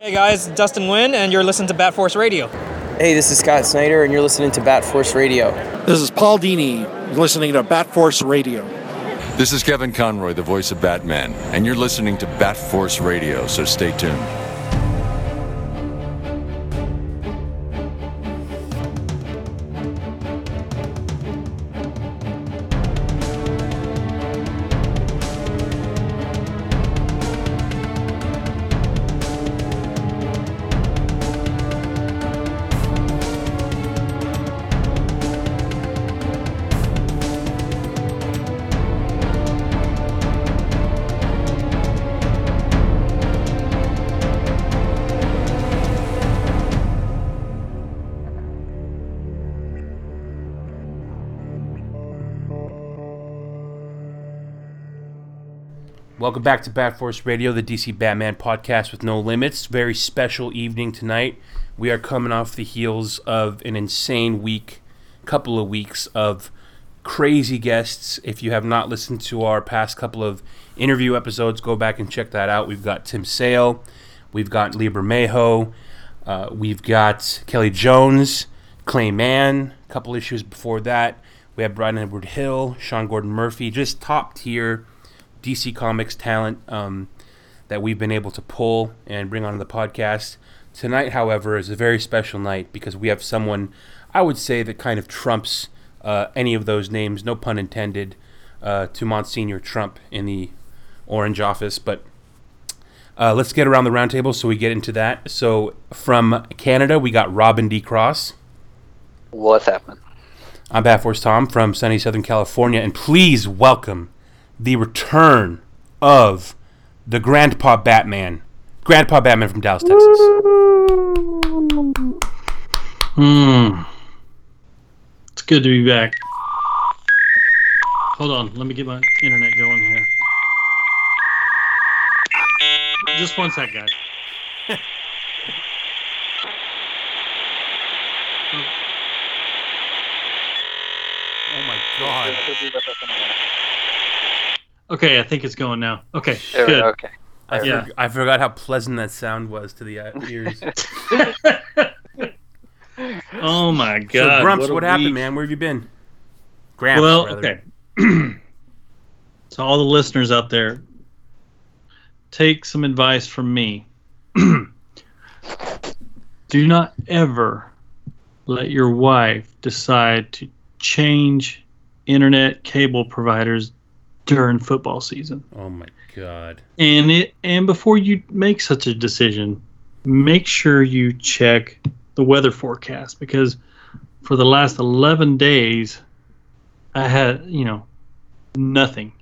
Hey guys, Dustin Nguyen, and you're listening to Bat Force Radio. Hey, this is Scott Snyder, and you're listening to Bat Force Radio. This is Paul Dini, listening to Bat Force Radio. This is Kevin Conroy, the voice of Batman, and you're listening to Bat Force Radio, so stay tuned. Welcome back to Bat Force Radio, the DC Batman podcast with no limits. Very special evening tonight. We are coming off the heels of an insane week, couple of weeks of crazy guests. If you have not listened to our past couple of interview episodes, go back and check that out. We've got Tim Sale, we've got Lee Bermejo, uh, we've got Kelley Jones, Clay Mann, a couple issues before that. We have Bryan Edward Hill, Sean Gordon Murphy, just top tier DC Comics talent um, that we've been able to pull and bring onto the podcast. Tonight, however, is a very special night because we have someone I would say that kind of trumps uh, any of those names, no pun intended, uh, to Monsignor Trump in the Orange Office. But uh, let's get around the roundtable so we get into that. So from Canada, we got Robin D. Cross. What's happening? I'm Bat Force Tom from sunny Southern California, and please welcome the return of the Grandpa Batman. Grandpa Batman from Dallas, Texas. Hmm. It's good to be back. Hold on, let me get my internet going here. Just one sec, guys. Oh my god. Okay, I think it's going now. Okay, There good. go, okay. I, Yeah. forg- I forgot how pleasant that sound was to the uh, ears. Oh my god! so. Grumps, a what, happened, man? Where have you been? Gramps, well, rather. okay. so all the listeners out there, take some advice from me. Do not ever let your wife decide to change internet cable providers during football season. Oh my god. And it and before you make such a decision, make sure you check the weather forecast because for the last 11 days I had, you know, nothing.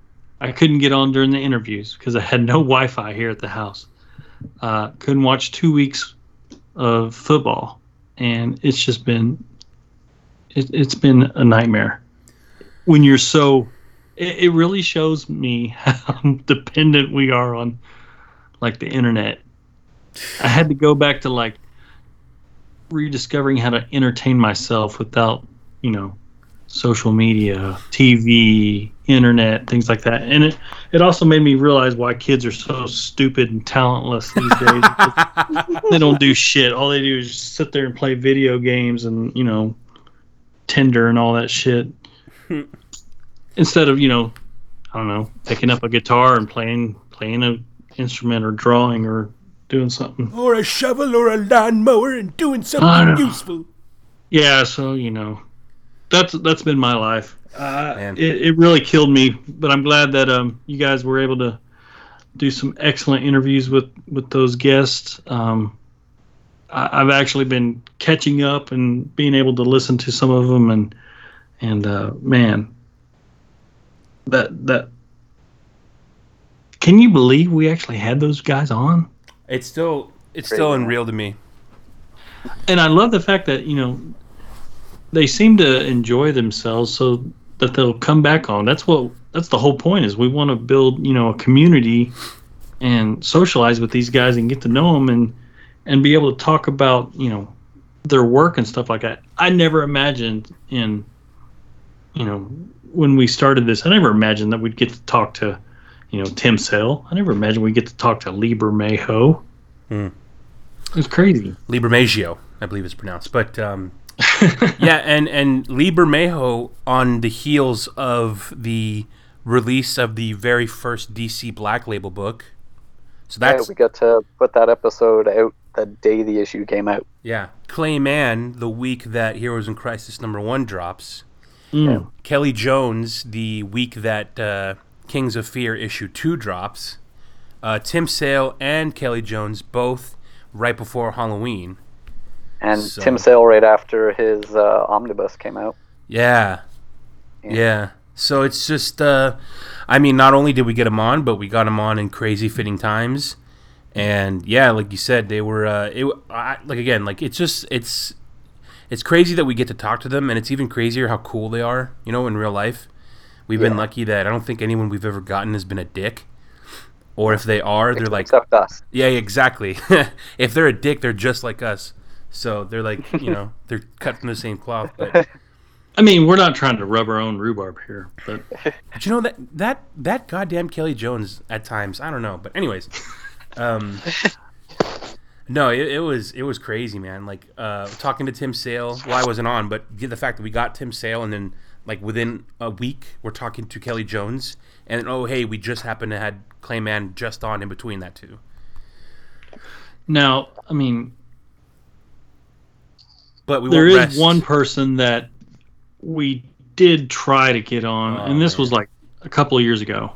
I couldn't get on during the interviews because I had no Wi-Fi here at the house. Uh, couldn't watch 2 weeks of football and it's just been it, it's been a nightmare. When you're so it, it really shows me how dependent we are on like the internet. I had to go back to like rediscovering how to entertain myself without, you know, social media, TV, internet, things like that. And it it also made me realize why kids are so stupid and talentless these days. they don't do shit. All they do is just sit there and play video games and, you know, Tinder and all that shit. Instead of, you know, I don't know, picking up a guitar and playing playing a instrument or drawing or doing something. Or a shovel or a lawnmower and doing something useful. Yeah, so you know, that's that's been my life. Uh, it, it really killed me, but I'm glad that um you guys were able to do some excellent interviews with with those guests. Um, I, I've actually been catching up and being able to listen to some of them, and and uh, man, that that can you believe we actually had those guys on? It's still it's still unreal to me. and I love the fact that you know they seem to enjoy themselves, so that they'll come back on. That's what that's the whole point. Is we want to build you know a community and socialize with these guys and get to know them and and be able to talk about you know their work and stuff like that. I never imagined in you know when we started this, I never imagined that we'd get to talk to you know Tim Sale. I never imagined we'd get to talk to Lieber Mayho. Hmm. It was crazy. Lee Bermejo, I believe it's pronounced. But um, yeah, and and Lee Bermejo on the heels of the release of the very first DC Black Label book. So that's Yeah, that's we got to put that episode out the day the issue came out. yeah. Clay Mann the week that Heroes in Crisis number one drops. Mm. Kelley Jones the week that uh, Kings of Fear issue two drops. Uh, Tim Sale and Kelley Jones both right before Halloween. And So- Tim Sale right after his uh, omnibus came out. Yeah. Yeah. So it's just, uh, I mean, not only did we get him on, but we got him on in crazy fitting times. And yeah, like you said, they were, uh, it, I, like again, like it's just, it's, it's crazy that we get to talk to them, and it's even crazier how cool they are, you know, in real life. We've been lucky that I don't think anyone we've ever gotten has been a dick. Or if they are, they're like, Except us. yeah, exactly. if they're a dick, they're just like us. So they're like, you know, they're cut from the same cloth. But I mean, we're not trying to rub our own rhubarb here, but But you know that that that goddamn Kelley Jones at times I don't know, but anyways, um, no, it, it was it was crazy, man. Like uh, talking to Tim Sale. Well, I wasn't on, but the fact that we got Tim Sale, and then like within a week we're talking to Kelley Jones, and oh hey, we just happened to had Clay Mann just on in between that too. now, I mean, But we there rest. one person that we did try to get on, Oh, and this was like a couple of years ago,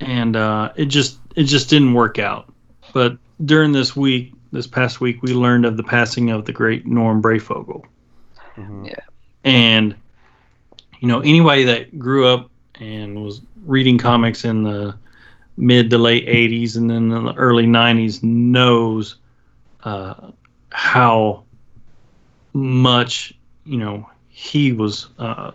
and uh, it just it just didn't work out. But during this week, this past week, we learned of the passing of the great Norm Breyfogle. Mhm. Yeah. And you know, anybody that grew up and was reading comics in the mid to late 80s and then in the early 90s knows uh, how much you know he was uh, a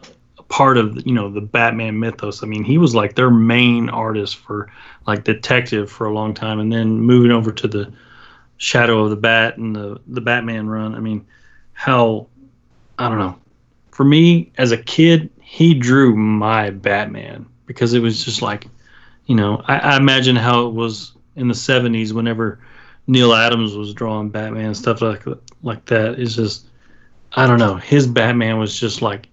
part of you know the Batman mythos. I mean, he was like their main artist for like detective for a long time, and then moving over to the Shadow of the Bat and the the Batman run. I mean, how I don't know. For me as a kid, he drew my Batman because it was just like, you know, I, I imagine how it was in the '70s whenever Neal Adams was drawing Batman and stuff like like that. It's just, I don't know. His Batman was just like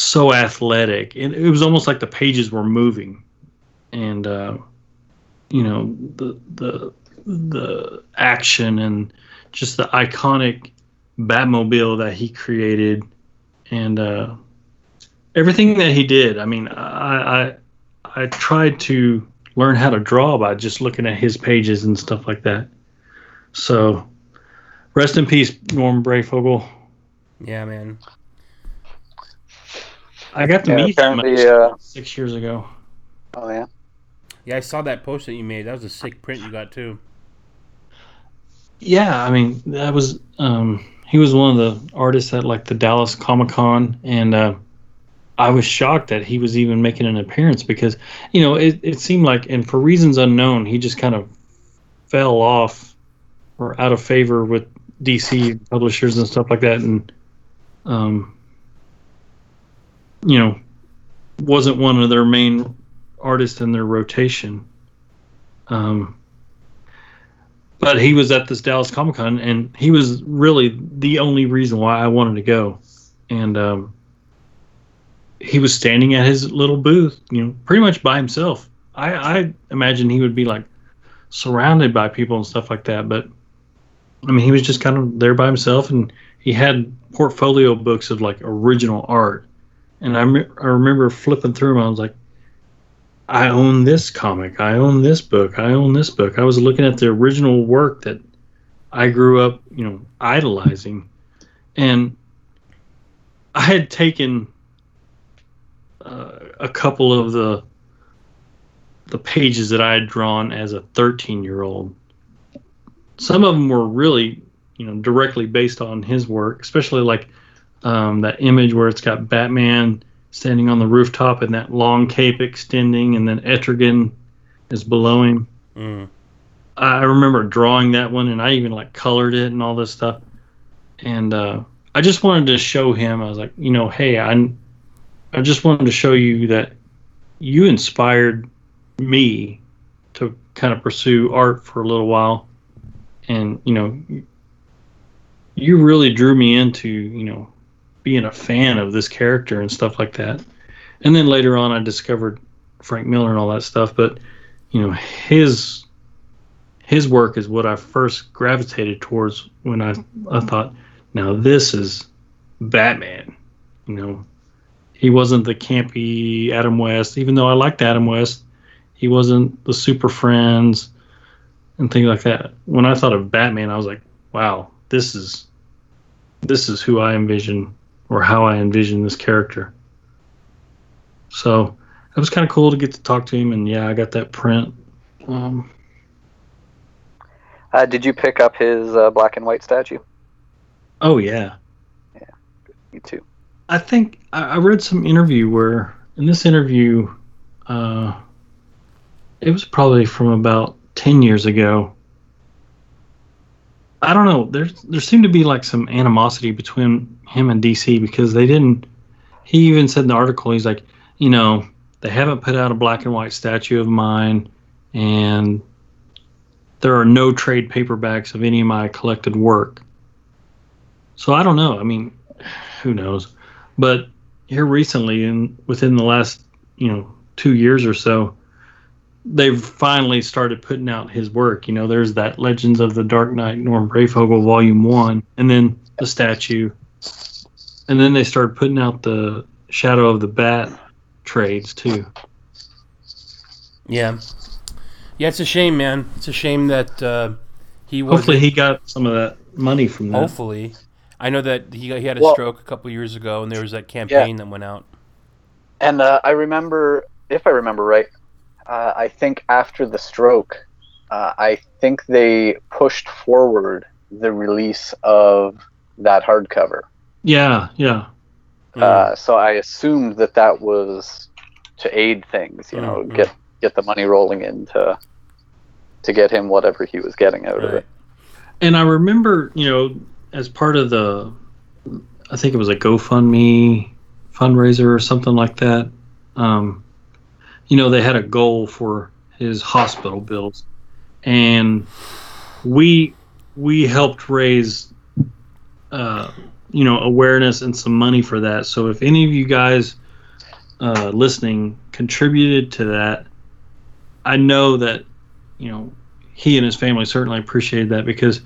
so athletic, and it was almost like the pages were moving, and uh, you know the the the action and just the iconic Batmobile that he created, and uh, everything that he did. I mean, I, I I tried to learn how to draw by just looking at his pages and stuff like that. So, rest in peace, Norm Breyfogle. Yeah, man. I got to Yeah, meet him uh, six years ago. Oh yeah. Yeah, I saw that post that you made. That was a sick print you got too. Yeah, I mean that was um, he was one of the artists at like the Dallas Comic Con, and uh, I was shocked that he was even making an appearance because you know it, it seemed like, and for reasons unknown, he just kind of fell off or out of favor with DC publishers and stuff like that, and um, you know wasn't one of their main artists in their rotation. Um, but he was at this Dallas Comic Con, and he was really the only reason why I wanted to go. And um, he was standing at his little booth, you know, pretty much by himself. I, I imagine he would be like surrounded by people and stuff like that, but I mean, he was just kind of there by himself, and he had portfolio books of like original art. And I, me- I remember flipping through them. I was like, I own this comic. I own this book. I own this book. I was looking at the original work that I grew up, you know, idolizing, and I had taken uh, a couple of the the pages that I had drawn as a 13 year old. Some of them were really, you know, directly based on his work, especially like um, that image where it's got Batman standing on the rooftop and that long cape extending, and then Etrigan is below him. Mm. I remember drawing that one, and I even like colored it and all this stuff. And uh, I just wanted to show him. I was like, you know, hey, I, I just wanted to show you that you inspired me to kind of pursue art for a little while, and you know, you really drew me into you know being a fan of this character and stuff like that. And then later on, I discovered Frank Miller and all that stuff. But you know, his his work is what I first gravitated towards when I I thought, now this is Batman. You know, he wasn't the campy Adam West, even though I liked Adam West. He wasn't the Super Friends and things like that. When I thought of Batman, I was like, wow, this is this is who I envision or how I envision this character. So it was kind of cool to get to talk to him, and yeah, I got that print. Um, Uh, did you pick up his uh, black and white statue? oh yeah, yeah, Me too. I think I, I read some interview where in this interview, uh, it was probably from about ten years ago. I don't know. There there seemed to be like some animosity between him and DC because they didn't. He even said in the article, he's like, you know, they haven't put out a black and white statue of mine, and there are no trade paperbacks of any of my collected work. So I don't know. I mean, who knows? But here recently, and within the last you know two years or so, they've finally started putting out his work. You know, there's that Legends of the Dark Knight, Norm Breyfogle Volume One, and then the statue, and then they started putting out the Shadow of the Bat trades too. Yeah, yeah. It's a shame, man. It's a shame that uh, he was. Hopefully, he got some of that money from that. Hopefully, I know that he he had a Well- stroke a couple years ago, and there was that campaign that went out. And uh, I remember, if I remember right, uh, I think after the stroke, uh, I think they pushed forward the release of that hardcover. Yeah, yeah. Mm. Uh, so I assumed that that was to aid things, you know, Mhm. get get the money rolling in to to get him whatever he was getting out of it. And I remember, you know, as part of the, I think it was a GoFundMe fundraiser or something like that. Um, you know, they had a goal for his hospital bills, and we we helped raise, uh, you know, awareness and some money for that. So if any of you guys uh, listening contributed to that, I know that, you know, he and his family certainly appreciated that because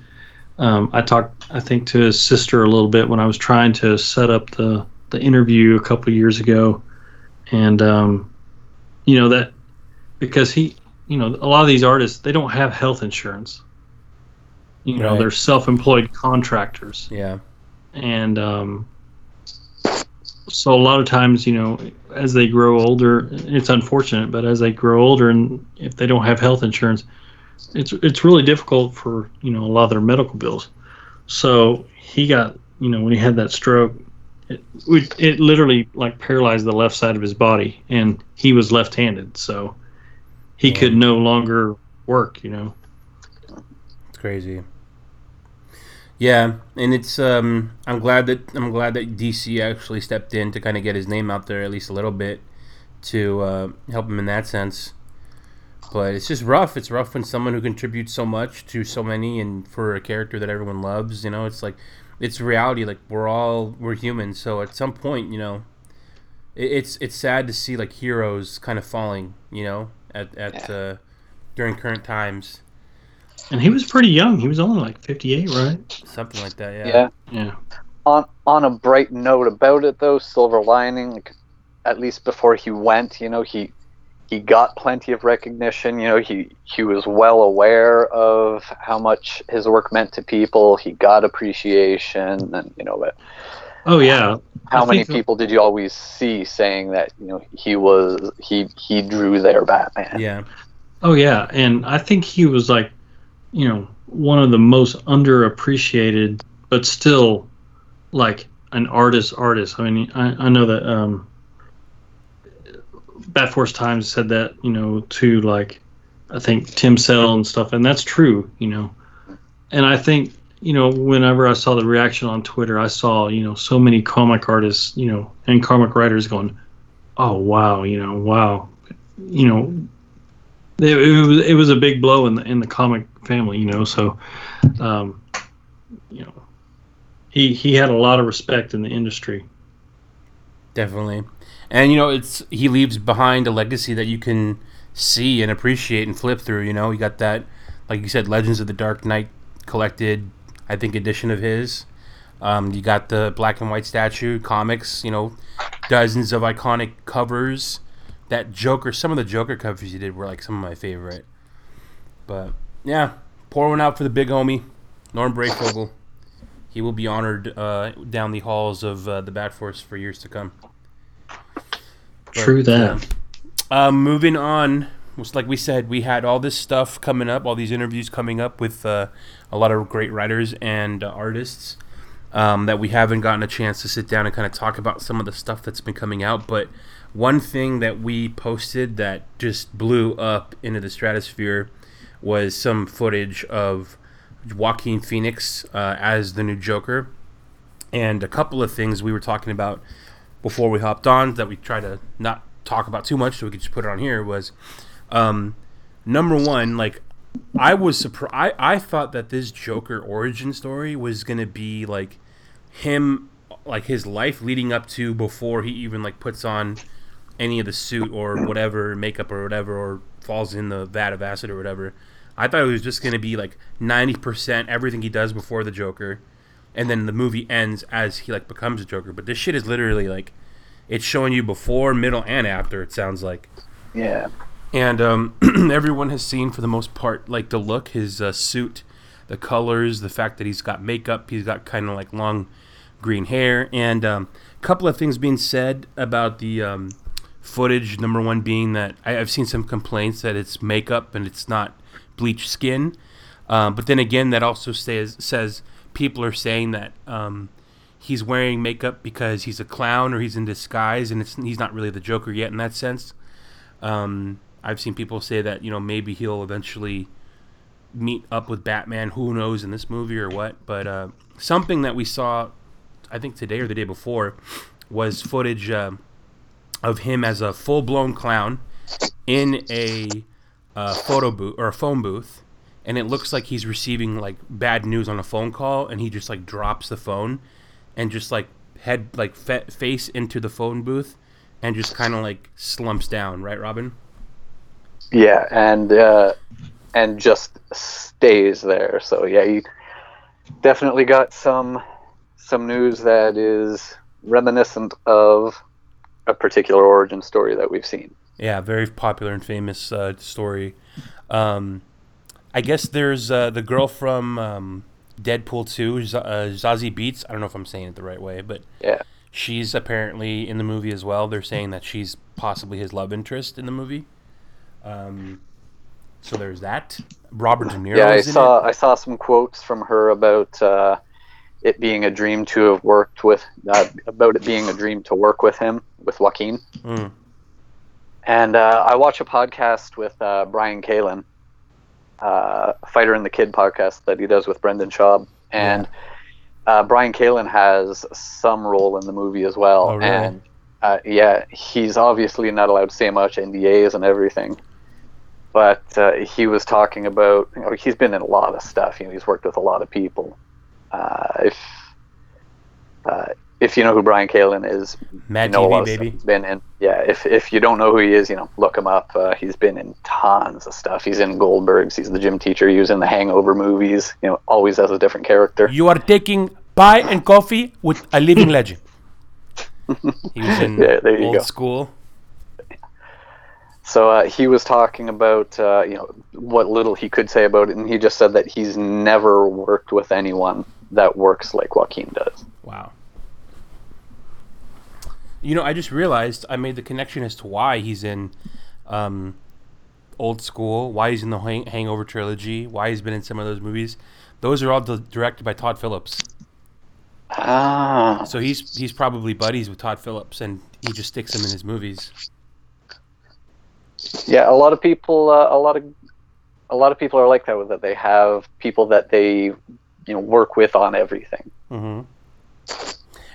um, I talked, I think, to his sister a little bit when I was trying to set up the the interview a couple years ago, and um, you know that because he, you know, a lot of these artists they don't have health insurance. You know, Right. they're self-employed contractors, Yeah, and um, so a lot of times, you know, as they grow older, it's unfortunate, but as they grow older, and if they don't have health insurance, it's it's really difficult for you know a lot of their medical bills. So he got you know when he had that stroke, it it literally like paralyzed the left side of his body, and he was left-handed, so he Yeah. could no longer work. You know. it's crazy. Yeah, and it's um I'm glad that I'm glad that DC actually stepped in to kind of get his name out there at least a little bit to uh, help him in that sense. But it's just rough. It's rough when someone who contributes so much to so many and for a character that everyone loves, you know, it's like it's reality. Like we're all we're human, so at some point, you know, it, it's it's sad to see like heroes kind of falling, you know, at at uh, during current times, And he was pretty young. He was only like 58, right? something like that. Yeah. Yeah. Yeah. On on a bright note about it though, silver lining, like, at least before he went, you know, he he got plenty of recognition. You know, he he was well aware of how much his work meant to people. He got appreciation, and you know, but Oh yeah. how I many think the- people did you always see saying that you know he was he he drew their Batman? Yeah. Oh yeah, and I think he was like, you know, one of the most underappreciated, but still, like an artist. Artist. I mean, I, I know that um, Bat Force Times said that you know to like, I think Tim Sale and stuff, and that's true. You know, and I think you know whenever I saw the reaction on Twitter, I saw you know so many comic artists, you know, and comic writers going, "Oh wow, you know, wow, you know." it, it was it was a big blow in the in the comic family, you know. So, um, you know, he he had a lot of respect in the industry. Definitely. And you know, it's he leaves behind a legacy that you can see and appreciate and flip through, you know. You got that like you said Legends of the Dark Knight collected I think edition of his. Um, you got the black and white statue comics, you know, dozens of iconic covers. That Joker, some of the Joker covers you did were like some of my favorite. But yeah, pour one out for the big homie, Norm Breyfogle. He will be honored uh, down the halls of uh, the Bat Force for years to come. True that. Uh, um, moving on, was like we said, we had all this stuff coming up, all these interviews coming up with uh, a lot of great writers and uh, artists um, that we haven't gotten a chance to sit down and kind of talk about some of the stuff that's been coming out. But one thing that we posted that just blew up into the stratosphere was some footage of Joaquin Phoenix uh, as the new Joker, and a couple of things we were talking about before we hopped on that we try to not talk about too much so we could just put it on here was um, number one like i was surprised I, I thought that this joker origin story was gonna be like him like his life leading up to before he even like puts on any of the suit or whatever makeup or whatever or falls in the vat of acid or whatever. I thought it was just gonna be like 90% everything he does before the joker and then the movie ends as he like becomes a Joker. But this shit is literally like it's showing you before, middle, and after. It sounds like, Yeah. and um, everyone has seen for the most part like the look, his uh, suit, the colors, the fact that he's got makeup, he's got kind of like long green hair, and um, a couple of things being said about the um, footage. Number one being that I, I've seen some complaints that it's makeup and it's not bleached skin. Um, but then again, that also says says people are saying that um, he's wearing makeup because he's a clown or he's in disguise, and he's not really the Joker yet in that sense. Um, I've seen people say that you know maybe he'll eventually meet up with Batman. Who knows in this movie or what? But uh, something that we saw, I think today or the day before, was footage uh, of him as a full blown clown in a uh, photo booth or a phone booth and it looks like he's receiving like bad news on a phone call and he just like drops the phone and just like head like fa- face into the phone booth and just kind of like slumps down right robin Yeah, and uh, and just stays there. So yeah, you definitely got some some news that is reminiscent of a particular origin story that we've seen. yeah very popular and famous uh, story um, i guess there's uh, the girl from um, deadpool 2 Z- uh, Zazie Beetz i don't know if i'm saying it the right way but Yeah. she's apparently in the movie as well they're saying that she's possibly his love interest in the movie um, so there's that robert de niro Yeah, I saw it I saw some quotes from her about uh, it being a dream to have worked with uh, about it being a dream to work with him with Joaquin. Mm. And uh, I watch a podcast with uh, Bryan Callen, uh, Fighter and the Kid podcast that he does with Brendan Schaub. And uh, Bryan Callen has some role in the movie as well. Oh, really? And uh, yeah, he's obviously not allowed to say much, NDAs and everything. But uh, he was talking about, you know, he's been in a lot of stuff. You know, he's worked with a lot of people. Uh, if uh, if you know who Bryan Callen is, Mad you know a lot TV stuff baby. he's been in. Yeah, if if you don't know who he is, you know, look him up. Uh, he's been in tons of stuff. He's in Goldbergs. He's the gym teacher. He was in the Hangover movies. You know, always as a different character. You are taking pie and coffee with a living legend. He was in Yeah, there you old go. school. So uh, he was talking about uh, you know what little he could say about it, and he just said that he's never worked with anyone that works like Joaquin does. Wow. You know, I just realized I made the connection as to why he's in um, old school, why he's in the hang- Hangover trilogy, why he's been in some of those movies. Those are all di- directed by Todd Phillips. Ah, So he's he's probably buddies with Todd Phillips, and he just sticks him in his movies. yeah. A lot of people, uh, a lot of a lot of people are like that with it. They have people that they you know work with on everything. hmm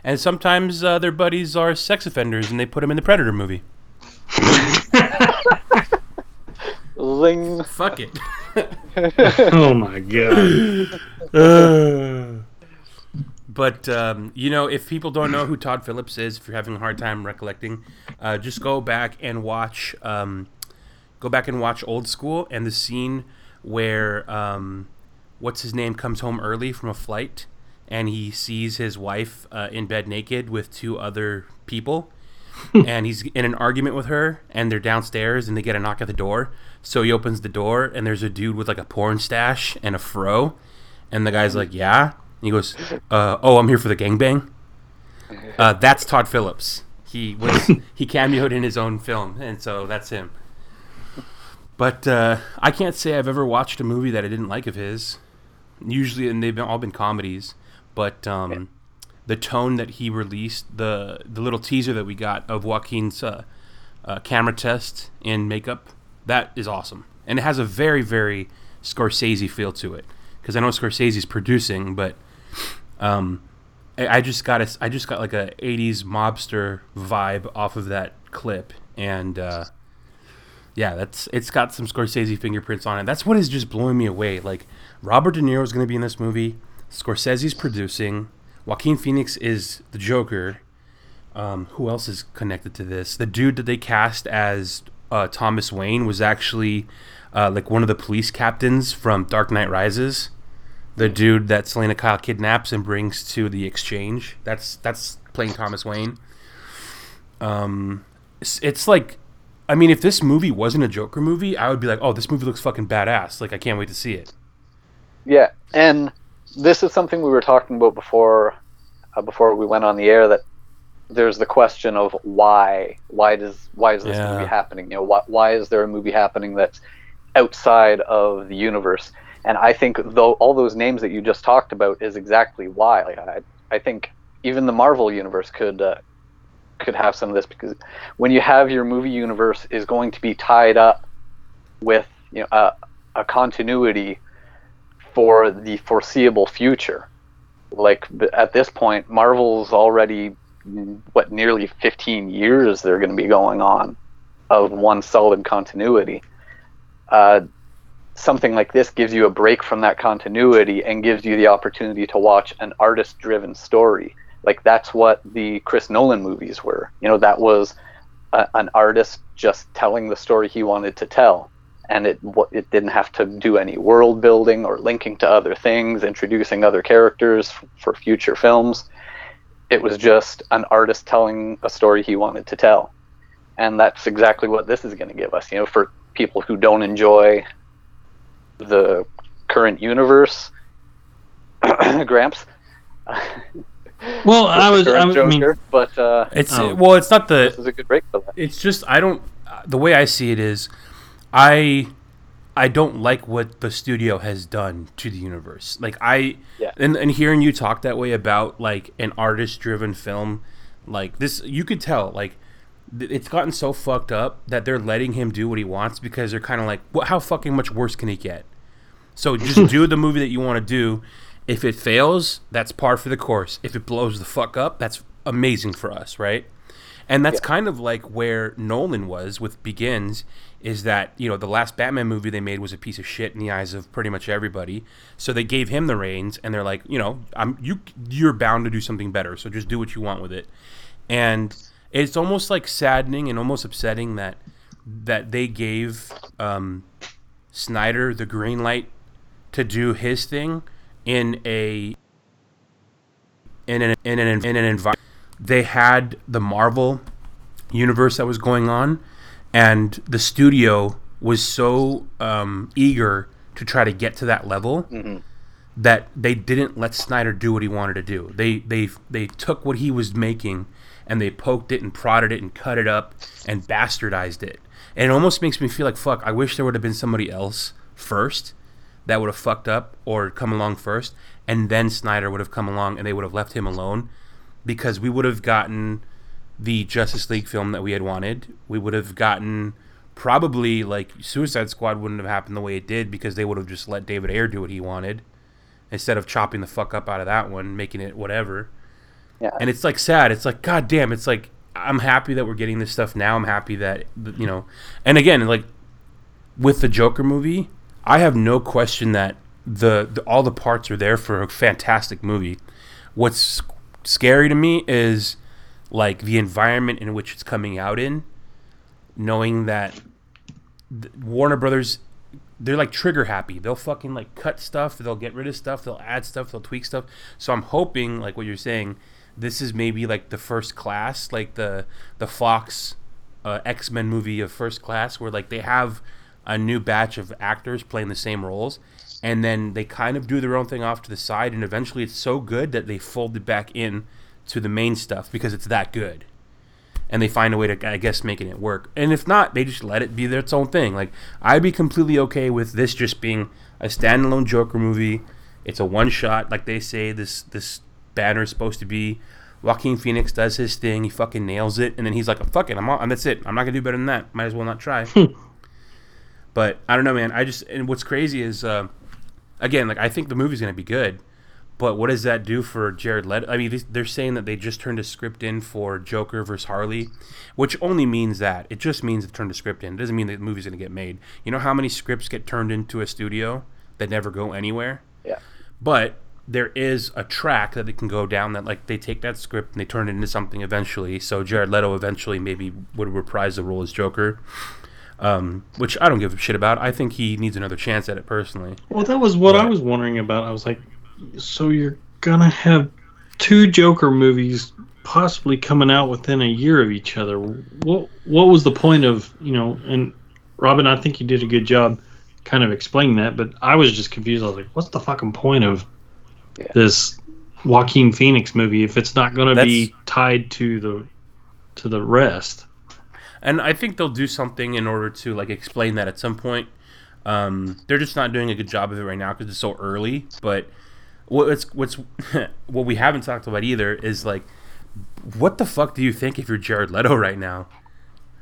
And sometimes uh, their buddies are sex offenders, and they put them in the Predator movie. Zing. Fuck it. oh my god. But um, you know, if people don't know who Todd Phillips is, if you're having a hard time recollecting, uh, just go back and watch. Um, go back and watch Old School and the scene where um, what's his name comes home early from a flight and he sees his wife uh, in bed naked with two other people. and he's in an argument with her, and they're downstairs, and they get a knock at the door. So he opens the door, and there's a dude with like a porn stash and a fro, and the guy's like, "Yeah." And he goes, uh, "Oh, I'm here for the gangbang." Uh, that's Todd Phillips. He was he cameoed in his own film, and so that's him. But uh, I can't say I've ever watched a movie that I didn't like of his. Usually, and they've been, all been comedies. But um, the tone that he released, the the little teaser that we got of Joaquin's uh, uh, camera test and makeup, that is awesome, and it has a very very Scorsese feel to it. Because I know Scorsese's producing, but um, I, I just got a, I just got like a '80s mobster vibe off of that clip, and uh, yeah, that's it's got some Scorsese fingerprints on it. That's what is just blowing me away. Like Robert De Niro is going to be in this movie. Scorsese's producing. Joaquin Phoenix is the Joker. Um, who else is connected to this? The dude that they cast as uh, Thomas Wayne was actually uh, like one of the police captains from Dark Knight Rises. The dude that Selina Kyle kidnaps and brings to the exchange. That's that's playing Thomas Wayne. Um, it's, it's like, I mean, if this movie wasn't a Joker movie, I would be like, oh, this movie looks fucking badass. Like, I can't wait to see it. Yeah, and this is something we were talking about before uh, before we went on the air that there's the question of why. Why does why is this Yeah. movie happening? You know why, why is there a movie happening that's outside of the universe? And i think though all those names that you just talked about is exactly why. Like i i think even the marvel universe could uh, could have some of this because when you have your movie universe is going to be tied up with you know a, a continuity for the foreseeable future. Like at this point, Marvel's already what nearly 15 years they're going to be going on of one solid continuity. Uh, something like this gives you a break from that continuity and gives you the opportunity to watch an artist-driven story. Like that's what the Chris Nolan movies were. You know, that was a, an artist just telling the story he wanted to tell and it it didn't have to do any world building or linking to other things, introducing other characters f- for future films. It was just an artist telling a story he wanted to tell, and that's exactly what this is going to give us. You know, for people who don't enjoy the current universe, Gramps. Well, I was, I, current was- mean, but uh, It's Oh. well, it's not the this is a good break for that. it's just I don't the way I see it is I I don't like what the studio has done to the universe. Like I Yeah. and, and hearing you talk that way about like an artist driven film like this you could tell like th- it's gotten so fucked up that they're letting him do what he wants because they're kind of like what how fucking much worse can he get? So just do the movie that you want to do. If it fails, that's par for the course. If it blows the fuck up, that's amazing for us, right? And that's kind of like where Nolan was with Begins, is that you know the last Batman movie they made was a piece of shit in the eyes of pretty much everybody. So they gave him the reins, and they're like, you know, I'm you you're bound to do something better. So just do what you want with it. And it's almost like saddening and almost upsetting that that they gave um, Snyder the green light to do his thing in a in an in an in an environment they had the Marvel universe that was going on, and the studio was so um, eager to try to get to that level that they didn't let Snyder do what he wanted to do. They they they took what he was making and they poked it and prodded it and cut it up and bastardized it. And it almost makes me feel like fuck. I wish there would have been somebody else first that would have fucked up or come along first, and then Snyder would have come along and they would have left him alone because we would have gotten the Justice League film that we had wanted. We would have gotten probably like Suicide Squad wouldn't have happened the way it did because they would have just let David Ayer do what he wanted instead of chopping the fuck up out of that one, making it whatever. Yeah. And it's like sad. It's like god damn. It's like I'm happy that we're getting this stuff now. I'm happy that you know. And again, like with the Joker movie, I have no question that the, the all the parts are there for a fantastic movie. What's scary to me is like the environment in which it's coming out in, knowing that th- Warner Brothers they're like trigger happy. They'll fucking like cut stuff, they'll get rid of stuff, they'll add stuff, they'll tweak stuff. So I'm hoping like what you're saying, this is maybe like the first class, like the the Fox uh, X Men movie of First Class, where like they have a new batch of actors playing the same roles, and then they kind of do their own thing off to the side, and eventually it's so good that they fold it back in to the main stuff because it's that good. And they find a way to, I guess, making it work. And if not, they just let it be their its own thing. Like I'd be completely okay with this just being a standalone Joker movie. It's a one shot, like they say. This this banner is supposed to be. Joaquin Phoenix does his thing. He fucking nails it, and then he's like, "Fuck it, I'm on. And that's it. I'm not gonna do better than that. Might as well not try." but I don't know, man. I just and what's crazy is, uh, again, like I think the movie's gonna be good, but what does that do for Jared Leto? I mean, they're saying that they just turned a script in for Joker versus Harley, which only means that it just means they turned a script in. It doesn't mean that the movie's gonna get made. You know how many scripts get turned into a studio that never go anywhere? Yeah. But there is a track that they can go down that like they take that script and they turn it into something eventually. So Jared Leto eventually maybe would reprise the role as Joker. Um, which I don't give a shit about. I think he needs another chance at it personally. Well, that was what I was wondering about. I was like, so you're gonna have two Joker movies possibly coming out within a year of each other. What what was the point of you know? And Robin, I think you did a good job kind of explaining that, but I was just confused. I was like, what's the fucking point of Yeah. this Joaquin Phoenix movie if it's not going to be tied to the to the rest? And I think they'll do something in order to like explain that at some point. Um, they're just not doing a good job of it right now because it's so early. But what's what's what we haven't talked about either is like, what the fuck do you think if you're Jared Leto right now?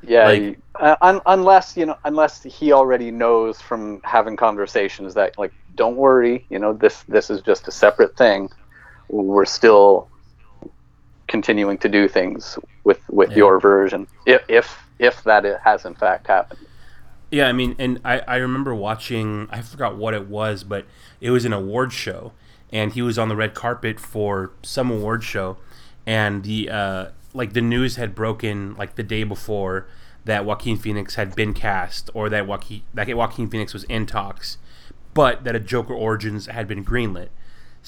Yeah, Like- uh, un- unless you know, unless he already knows from having conversations that like, don't worry, you know, this this is just a separate thing. We're still continuing to do things with with Yeah. your version, if if if that has in fact happened. Yeah, I mean, and I, I remember watching, I forgot what it was, but it was an award show, and he was on the red carpet for some award show, and the uh, like the news had broken like the day before that Joaquin Phoenix had been cast, or that Joaquin that Joaquin Phoenix was in talks, but that a Joker Origins had been greenlit.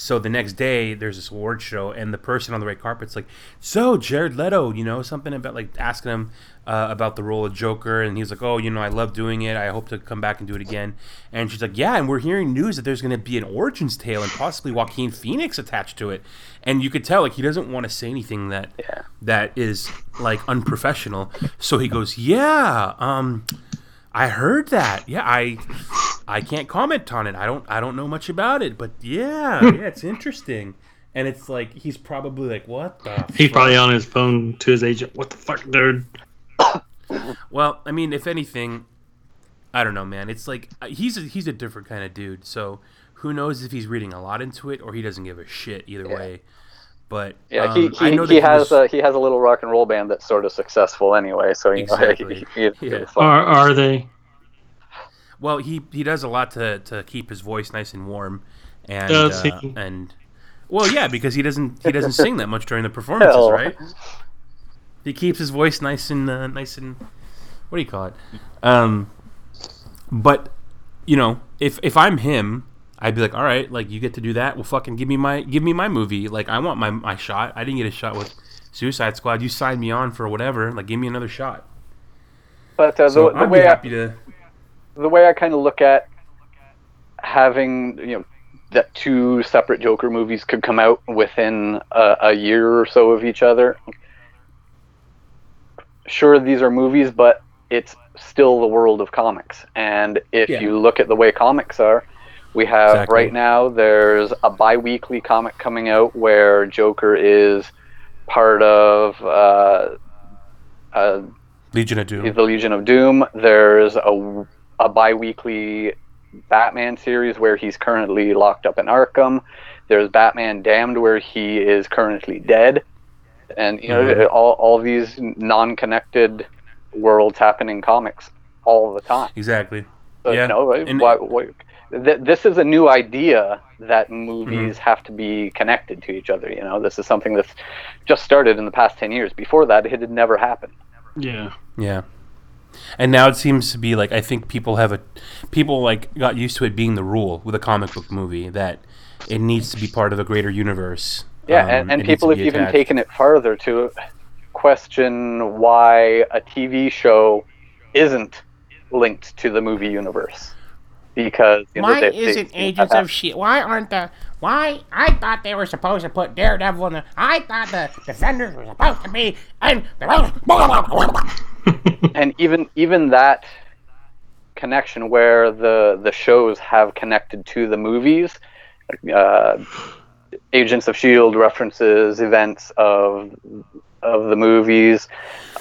So the next day, there's this award show, and the person on the red carpet's like, "So Jared Leto, you know, something about like asking him uh, about the role of Joker," and he's like, "Oh, you know, I love doing it. I hope to come back and do it again." And she's like, "Yeah, and we're hearing news that there's going to be an Origins tale and possibly Joaquin Phoenix attached to it." And you could tell like he doesn't want to say anything that Yeah. that is like unprofessional. So he goes, "Yeah, um, I heard that. Yeah, I I can't comment on it. I don't I don't know much about it, but yeah, yeah, it's interesting." And it's like he's probably like, "What the?" He's fuck?" probably on his phone to his agent. What the fuck, dude? Well, I mean, if anything, I don't know, man. It's like uh, he's a, he's a different kind of dude. So who knows if he's reading a lot into it or he doesn't give a shit either way. But Yeah, he um, I he, know he that has was- a, he has a little rock and roll band that's sort of successful anyway. So you know, Exactly. he, he, Yeah. Are are they? Well, he he does a lot to to keep his voice nice and warm, and Does uh, he? and well, yeah, because he doesn't he doesn't sing that much during the performances, Hell. right? He keeps his voice nice and uh, nice and what do you call it? Um, but you know, if if I'm him, I'd be like, all right, like you get to do that. Well, fucking give me my give me my movie. Like I want my my shot. I didn't get a shot with Suicide Squad. You signed me on for whatever. Like give me another shot. But uh, So the, the I'd be way I, happy to. The way I kind of look at having you know that two separate Joker movies could come out within a, a year or so of each other. Sure, these are movies, but it's still the world of comics. And if Yeah. you look at the way comics are, we have Exactly. right now there's a bi-weekly comic coming out where Joker is part of uh, uh, Legion of Doom. the Legion of Doom. There's a, a bi weekly Batman series where he's currently locked up in Arkham. There's Batman Damned where he is currently dead. And, you know, Mhm. all, all these non connected worlds happen in comics all the time. Exactly. So, Yeah. You know. And- why, why, th- this is a new idea that movies Mm-hmm. have to be connected to each other. You know, this is something that's just started in the past ten years. Before that, it had never happened. Yeah. Yeah. And now it seems to be like I think people have a people like got used to it being the rule with a comic book movie that it needs to be part of a greater universe. Yeah, Um, and, and people have be even taken it farther to question why a TV show isn't linked to the movie universe. Because you know, Why they- they isn't seem to Agents have- of Shield? Why aren't the? Why I thought they were supposed to put Daredevil in the. I thought the Defenders were supposed to be. And and even even that connection where the the shows have connected to the movies uh, agents of shield references events of of the movies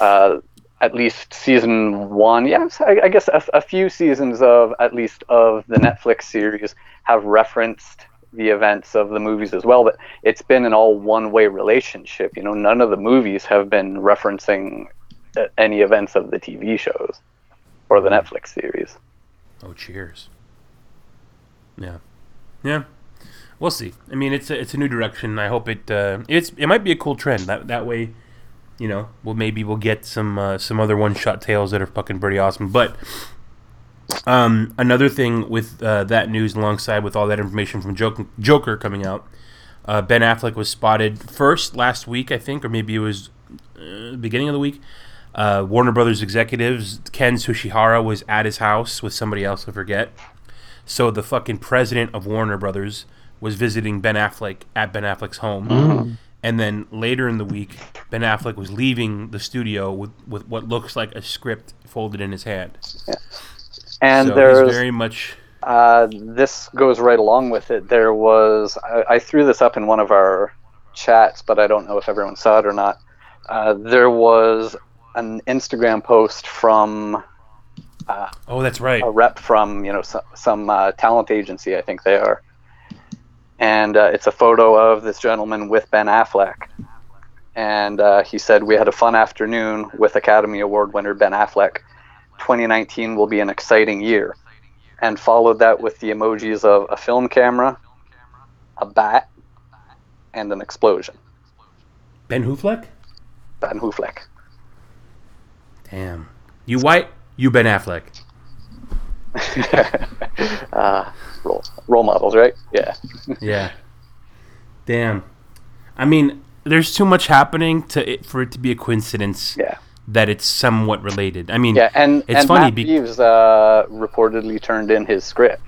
uh, at least season one yes i, I guess a, a few seasons of at least of the netflix series have referenced the events of the movies as well but it's been an all one way relationship you know? None of the movies have been referencing any events of the TV shows or the Netflix series. Oh, cheers. Yeah, yeah. We'll see. I mean, it's a, it's a new direction. I hope it uh, it's it might be a cool trend. That that way, you know, well maybe we'll get some uh, some other one shot tales that are fucking pretty awesome. But um, another thing with uh, that news, alongside with all that information from Joker, Joker coming out, uh, Ben Affleck was spotted first last week, I think, or maybe it was uh, beginning of the week. Uh, Warner Brothers executives Ken Tsujihara was at his house with somebody else, I forget. So the fucking president of Warner Brothers was visiting Ben Affleck at Ben Affleck's home. And then later in the week, Ben Affleck was leaving the studio with, with what looks like a script folded in his hand. And so there's he's very much uh, this goes right along with it. There was I, I threw this up in one of our chats, but I don't know if everyone saw it or not. Uh, there was an Instagram post from oh that's right a rep from you know some, some uh, talent agency, I think they are, and uh, it's a photo of this gentleman with Ben Affleck, and uh, he said we had a fun afternoon with Academy Award winner Ben Affleck. 2019 will be an exciting year, and followed that with the emojis of a film camera, a bat, and an explosion. Ben Hoofleck. Ben Hoofleck. Damn, you white, you Ben Affleck. uh, role role models, right? Yeah. Yeah. Damn. I mean, there's too much happening to it for it to be a coincidence Yeah. that it's somewhat related. I mean, Yeah, and it's and funny. Matt be- Reeves uh, reportedly turned in his script.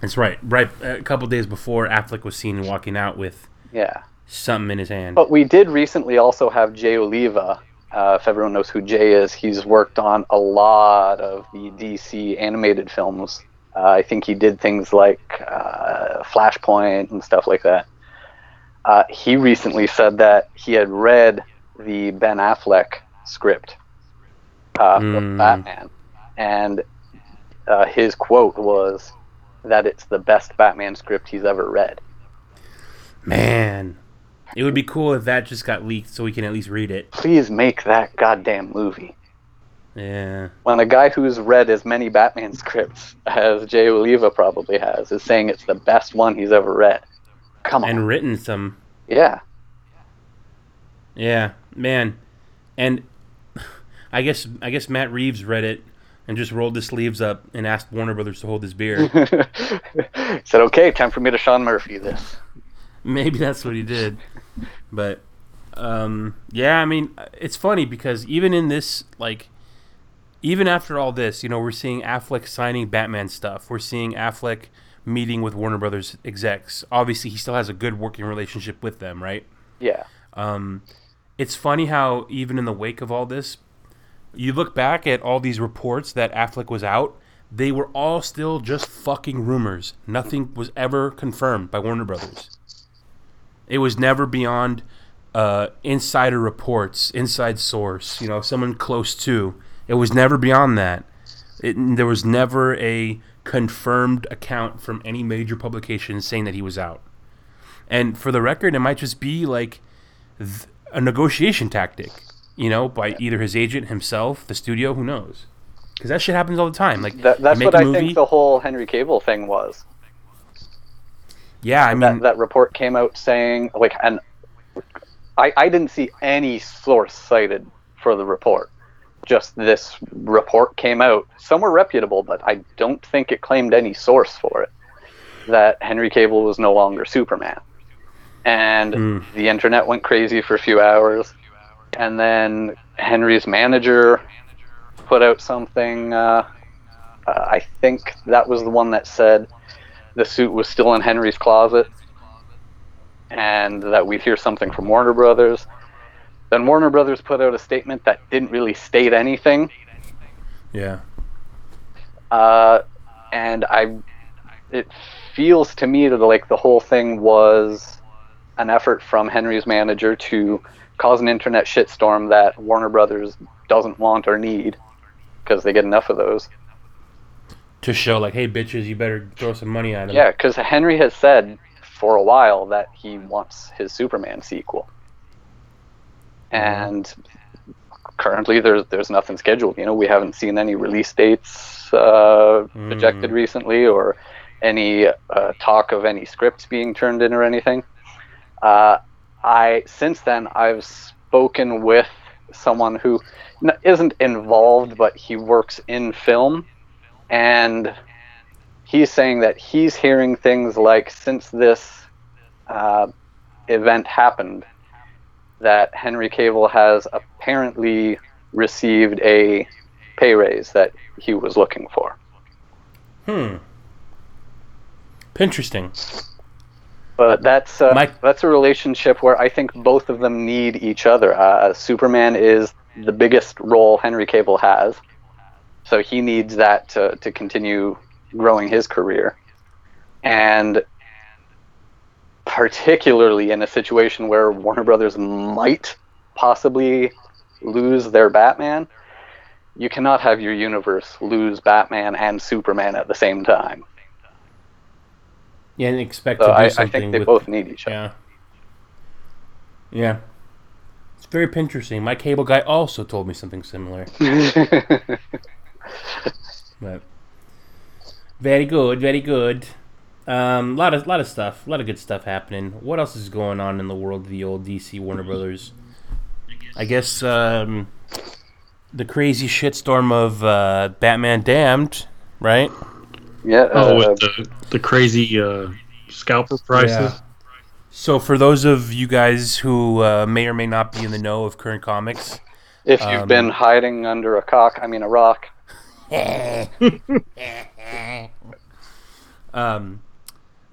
that's right. Right, a couple days before Affleck was seen walking out with Yeah, something in his hand. but we did recently also have Jay Oliva. Uh, if everyone knows who Jay is, he's worked on a lot of the DC animated films. Uh, I think he did things like uh, Flashpoint and stuff like that. Uh, he recently said that he had read the Ben Affleck script uh, Mm. for Batman, and uh, his quote was that it's the best Batman script he's ever read. Man, it would be cool if that just got leaked so we can at least read it. Please make that goddamn movie. Yeah. When a guy who's read as many Batman scripts as Jay Oliva probably has is saying it's the best one he's ever read. Come on. And written some. yeah. Yeah, man. And I guess I guess Matt Reeves read it and just rolled his sleeves up and asked Warner Brothers to hold his beer. Said, okay, time for me to Sean Murphy this. Maybe that's what he did. But um, yeah, I mean, it's funny because even in this, like, even after all this, you know, we're seeing Affleck signing Batman stuff. We're seeing Affleck meeting with Warner Brothers execs. Obviously, he still has a good working relationship with them, right? Yeah. Um, it's funny how even in the wake of all this, you look back at all these reports that Affleck was out. They were all still just fucking rumors. Nothing was ever confirmed by Warner Brothers. It was never beyond uh, insider reports, inside source, you know, someone close to. It was never beyond that. It, there was never a confirmed account from any major publication saying that he was out. And for the record, it might just be like th- a negotiation tactic, you know, by either his agent himself, the studio, who knows. because that shit happens all the time. Like That, that's what I movie, think the whole Henry Cavill thing was. Yeah. I mean, that, that report came out saying like and I, I didn't see any source cited for the report just this report came out somewhere reputable but i don't think it claimed any source for it that henry cavill was no longer superman and Hmm. the internet went crazy for a few hours and then henry's manager put out something uh, uh, i think that was the one that said the suit was still in Henry's closet and that we'd hear something from Warner Brothers. Then Warner Brothers put out a statement that didn't really state anything. yeah. Uh, and I, it feels to me that like the whole thing was an effort from Henry's manager to cause an internet shitstorm that Warner Brothers doesn't want or need because they get enough of those. To show like, hey, bitches, you better throw some money at him. Yeah, because Henry has said for a while that he wants his Superman sequel, and currently there's there's nothing scheduled. You know, we haven't seen any release dates uh, projected recently, or any uh, talk of any scripts being turned in or anything. Uh, I since then I've spoken with someone who isn't involved, but he works in film, and he's saying that he's hearing things like since this uh, event happened, that Henry Cavill has apparently received a pay raise that he was looking for. Hmm. Interesting. But that's uh, Mike- that's a relationship where I think both of them need each other. Uh, Superman is the biggest role Henry Cavill has, so he needs that to, to continue growing his career. And particularly in a situation where Warner Brothers might possibly lose their Batman, you cannot have your universe lose Batman and Superman at the same time. Yeah, and expect So to do I, I think they with both need each other. Yeah. Yeah. It's very interesting. My cable guy also told me something similar. But very good, very good. Um, lot of lot of stuff, a lot of good stuff happening. What else is going on in the world of the old DC Warner Brothers? I guess um, the crazy shitstorm of uh, Batman Damned, right? Yeah. Oh, uh, with the, the crazy uh, scalper prices. Yeah. So for those of you guys who uh, may or may not be in the know of current comics, if you've um, been hiding under a cock, I mean a rock. um,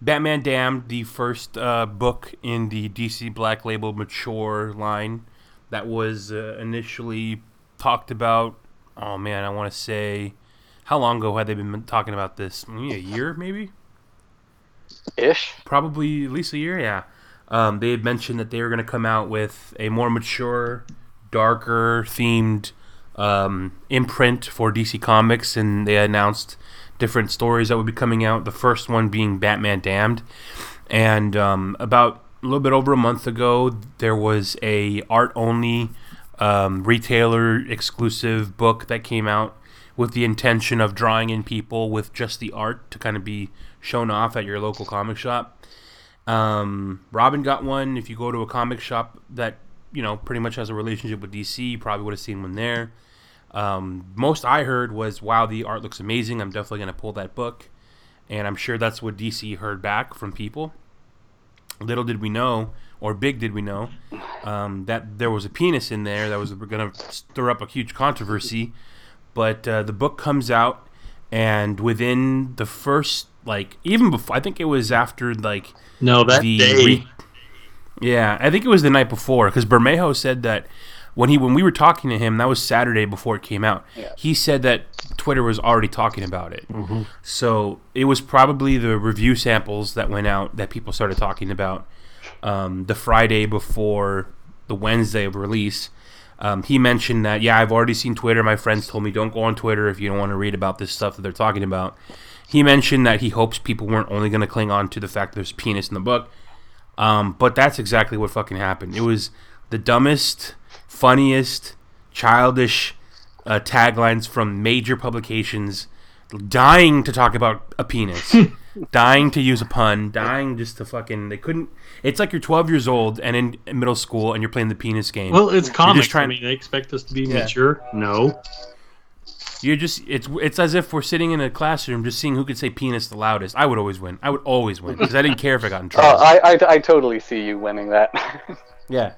Batman Damned, the first uh, book in the DC Black Label mature line that was uh, initially talked about. Oh man, I want to say, how long ago had they been talking about this? Maybe a year, maybe. Ish. Probably at least a year, yeah. Um, they had mentioned that they were going to come out with a more mature, darker themed um, imprint for DC Comics, and they announced different stories that would be coming out. The first one being Batman Damned, and um, about a little bit over a month ago, there was a art only um, retailer exclusive book that came out with the intention of drawing in people with just the art to kind of be shown off at your local comic shop. Um, Robin got one. If you go to a comic shop that you know pretty much has a relationship with DC, you probably would have seen one there. Um, most I heard was, "Wow, the art looks amazing. I'm definitely going to pull that book," and I'm sure that's what DC heard back from people. Little did we know, or big did we know, um, that there was a penis in there that was going to stir up a huge controversy. But uh, the book comes out, and within the first, like, even before, I think it was after, like, No, that the day. re- yeah, I think it was the night before because Bermejo said that when he when we were talking to him, that was Saturday before it came out. He said that Twitter was already talking about it. So it was probably the review samples that went out that people started talking about um, the Friday before the Wednesday of release. Um, he mentioned that yeah, I've already seen Twitter. My friends told me don't go on Twitter if you don't want to read about this stuff that they're talking about. He mentioned that he hopes people weren't only going to cling on to the fact there's penis in the book, um, but that's exactly what fucking happened. It was the dumbest, funniest, childish uh, taglines from major publications dying to talk about a penis, dying to use a pun, dying just to fucking. They couldn't. It's like you're 12 years old and in middle school and you're playing the penis game. Well, it's comics. trying- I mean, they expect us to be Yeah. mature. No. You're just it's it's as if we're sitting in a classroom just seeing who could say penis the loudest. I would always win. I would always win because I didn't care if I got in trouble. Uh, I, I I totally see you winning that. yeah.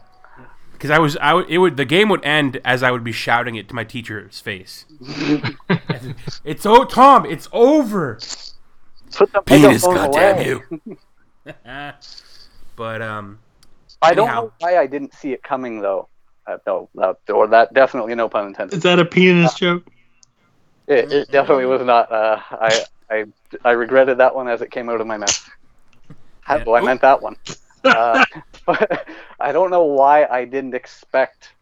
Because I was I would it would the game would end as I would be shouting it to my teacher's face. it's oh Tom, it's over. Put the Penis, microphone goddamn you. but um, I don't know why I didn't see it coming though. Uh, no, that, or that definitely no pun intended. Is that a penis joke? It, it definitely was not. Uh, I I I regretted that one as it came out of my mouth. Ha- Well, I meant that one. Uh, but I don't know why I didn't expect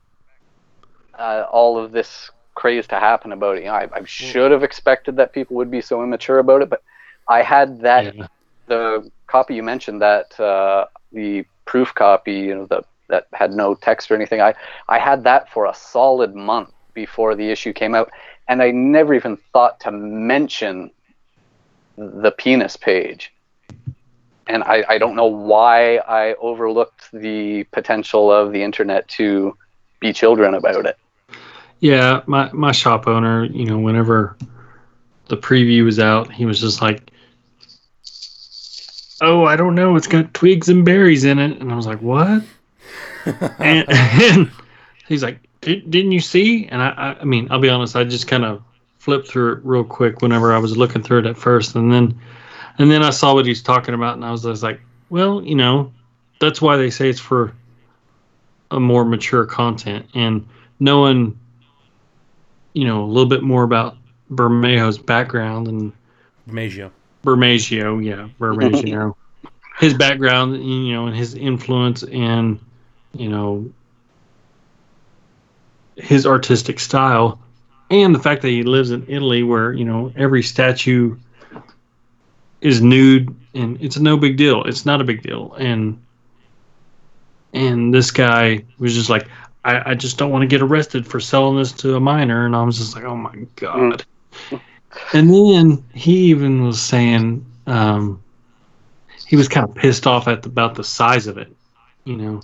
uh, all of this craze to happen about it. You know, I, I should have expected that people would be so immature about it, but I had that Yeah. the copy you mentioned that uh, the proof copy, you know, the that had no text or anything. I I had that for a solid month before the issue came out, and I never even thought to mention the penis page. And I, I don't know why I overlooked the potential of the internet to be children about it. Yeah, my my shop owner, you know, whenever the preview was out, he was just like, "Oh, I don't know, it's got twigs and berries in it," and I was like, "What?" and, and he's like, Did, "Didn't you see?" And I, I, I mean, I'll be honest, I just kind of flipped through it real quick whenever I was looking through it at first, and then and then I saw what he's talking about, and I was just like, "Well, you know, that's why they say it's for a more mature content and knowing." you know, a little bit more about Bermejo's background and Maggio. Bermagio, yeah, Bermagio. his background, you know, and his influence and, you know, his artistic style and the fact that he lives in Italy where, you know, every statue is nude and it's no big deal. It's not a big deal. And and this guy was just like, I, I just don't want to get arrested for selling this to a minor. And I was just like, oh my God. And then he even was saying, um, he was kind of pissed off at the, about the size of it. You know,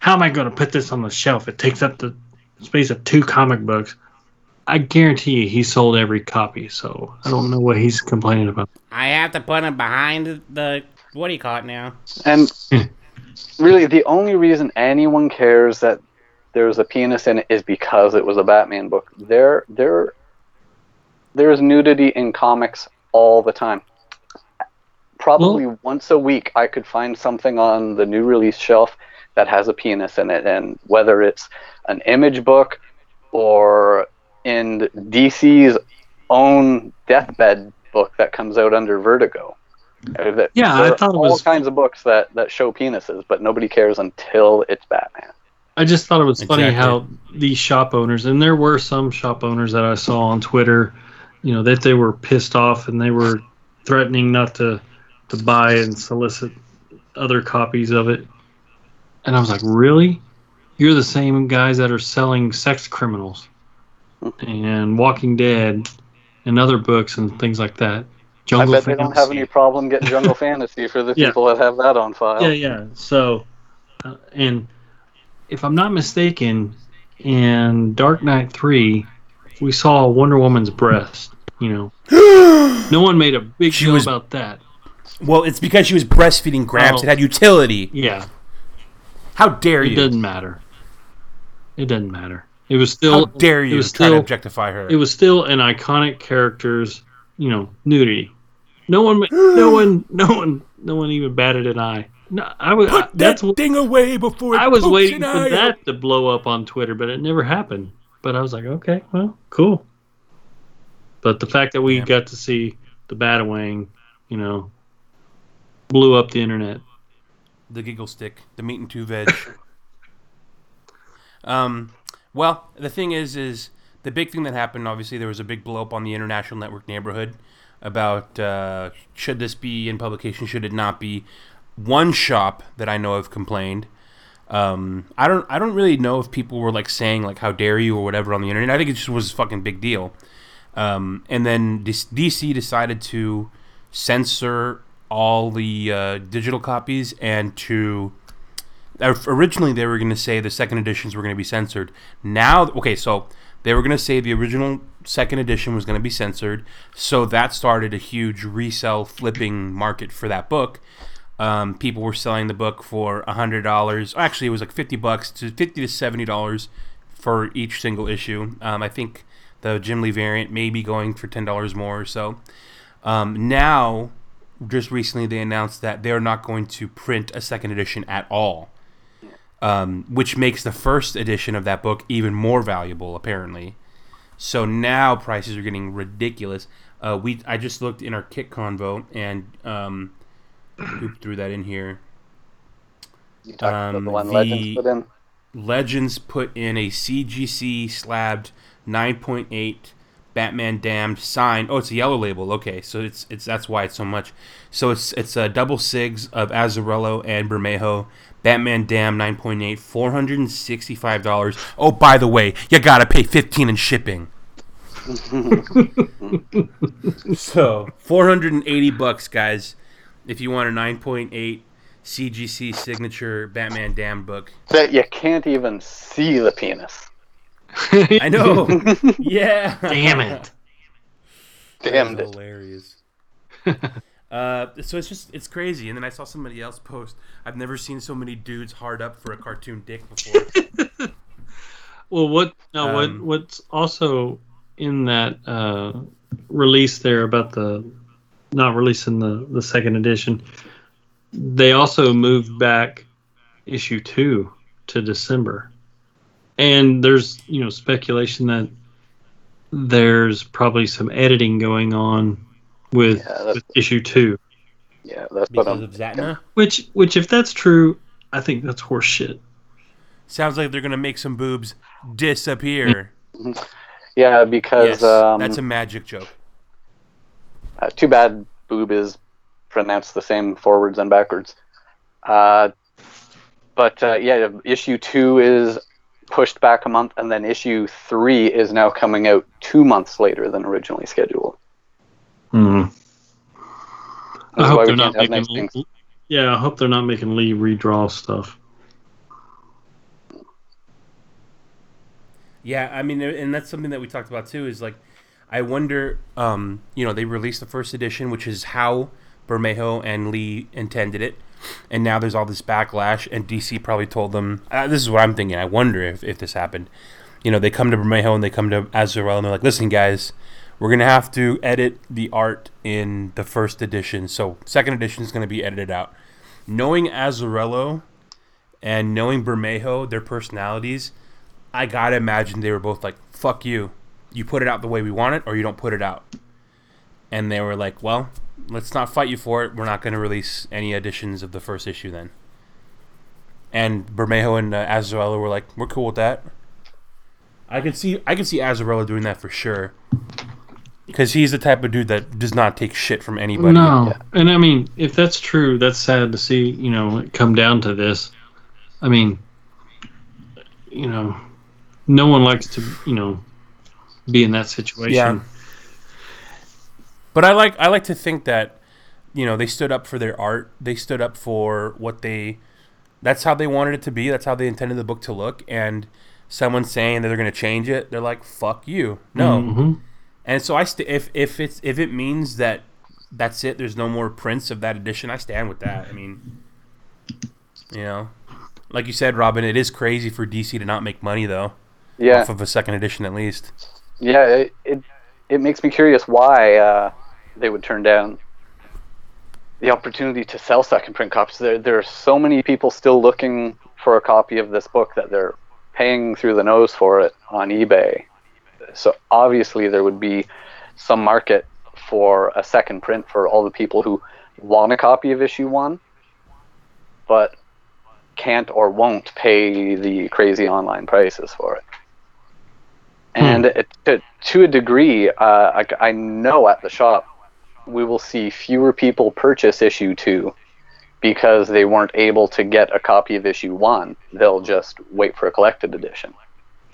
how am I going to put this on the shelf? It takes up the space of two comic books. I guarantee you he sold every copy, so I don't know what he's complaining about. I have to put him behind the what do you call it now? And really, the only reason anyone cares that there's a penis in it is because it was a Batman book. There, there, there is nudity in comics all the time. Probably once a week, I could find something on the new release shelf that has a penis in it, and whether it's an image book or in DC's own deathbed book that comes out under Vertigo. Uh, that- Yeah, there I are thought it all kinds of books that, that show penises, but nobody cares until it's Batman. I just thought it was funny Exactly. how these shop owners, and there were some shop owners that I saw on Twitter, you know, that they were pissed off and they were threatening not to to buy and solicit other copies of it. And I was like, really? You're the same guys that are selling sex criminals and Walking Dead and other books and things like that. Jungle I bet they don't have any problem getting Jungle Fantasy for the Yeah. people that have that on file. Yeah, yeah. So, uh, and if I'm not mistaken, in Dark Knight 3, we saw Wonder Woman's breast, you know. no one made a big She deal was- about that. Well, it's because she was breastfeeding Gramps. Oh. It had utility. Yeah, How dare it you? It doesn't matter. It doesn't matter. It was still How dare it you was try to still objectify her? it was still an iconic character's, you know, nudity. No one no one no one no one even batted an eye. No, I was Put that's that thing away before it I was waiting for eye that to blow up on Twitter, but it never happened. But I was like, okay, well, cool. But the fact that we Yeah. got to see the Batawang, you know, blew up the internet. the giggle stick, the meat and two veg. um, well, the thing is, is the big thing that happened. Obviously, there was a big blow up on the international network neighborhood about uh, should this be in publication, should it not be. One shop that I know of complained. Um, I don't I don't really know if people were like saying like how dare you or whatever on the internet. I think it just was a fucking big deal. Um, and then DC decided to censor all the uh, digital copies and to originally they were going to say the second editions were going to be censored. Now, okay, so they were going to say the original second edition was going to be censored, so that started a huge resell flipping market for that book. Um, people were selling the book for hundred dollars. Actually, it was like fifty bucks to fifty to seventy dollars for each single issue. Um, I think the Jim Lee variant may be going for ten dollars more or so. Um, now, just recently, they announced that they're not going to print a second edition at all, um, which makes the first edition of that book even more valuable, apparently. So now prices are getting ridiculous. Uh, we I just looked in our kit convo and um, who threw that in here? You talked about Um, the one the- Legends put in. Legends put in a CGC slabbed 9.8 Batman Damned sign. Oh, it's a yellow label. Okay, so it's it's that's why it's so much. So it's it's a double sigs of Azzarello and Bermejo. Batman Damned 9.8, four hundred and sixty-five dollars. Oh, by the way, you gotta pay fifteen in shipping. so four hundred and eighty bucks, guys, if you want a 9.8 CGC signature Batman Damned book. That you can't even see the penis. I know. yeah. Damn it. Damned That's it. hilarious. uh, so it's just it's crazy. And then I saw somebody else post. I've never seen so many dudes hard up for a cartoon dick before. Well, what no, what Um, what's also in that uh, release there about the not releasing the the second edition? They also moved back issue two to December, and there's you know speculation that there's probably some editing going on with, Yeah, with issue two. Yeah, that's what because I'm. of Zatanna. Which which if that's true, I think that's horseshit. Sounds like they're gonna make some boobs disappear. Yeah, because yes, um, that's a magic joke. Uh, too bad boob is pronounced the same forwards and backwards. Uh, but uh, yeah, issue two is pushed back a month, and then issue three is now coming out two months later than originally scheduled. Hmm. I hope they're not making. nice things. Yeah, I hope they're not making Lee redraw stuff. Yeah, I mean, and that's something that we talked about too. Is like, I wonder, um, you know, they released the first edition, which is how Bermejo and Lee intended it, and now there's all this backlash, and DC probably told them, uh, "This is what I'm thinking." I wonder if, if this happened. You know, they come to Bermejo and they come to Azarel, and they're like, "Listen, guys, we're gonna have to edit the art in the first edition, so second edition is gonna be edited out." Knowing Azzarello and knowing Bermejo, their personalities. I gotta imagine they were both like, "Fuck you, you put it out the way we want it, or you don't put it out." And they were like, "Well, let's not fight you for it. We're not going to release any editions of the first issue then." And Bermejo and uh, Azzarello were like, "We're cool with that." I could see, I could see Azzarello doing that for sure, because he's the type of dude that does not take shit from anybody. No, and I mean, if that's true, that's sad to see. You know, come down to this. I mean, you know, no one likes to, you know, be in that situation. Yeah. But I like I like to think that you know they stood up for their art. They stood up for what they. That's how they wanted it to be. That's how they intended the book to look. And someone saying that they're going to change it, they're like, "Fuck you, no." Mhm. And so I st- if if it's if it means that that's it, there's no more prints of that edition. I stand with that. I mean, you know, like you said, Robin, it is crazy for DC to not make money though, Yeah, off of a second edition at least. yeah. It, it it makes me curious why uh, they would turn down the opportunity to sell second print copies. There there are so many people still looking for a copy of this book that they're paying through the nose for it on eBay. So obviously there would be some market for a second print for all the people who want a copy of issue one, but can't or won't pay the crazy online prices for it. And it, to, to a degree, uh, I, I know at the shop we will see fewer people purchase issue two because they weren't able to get a copy of issue one, they'll just wait for a collected edition.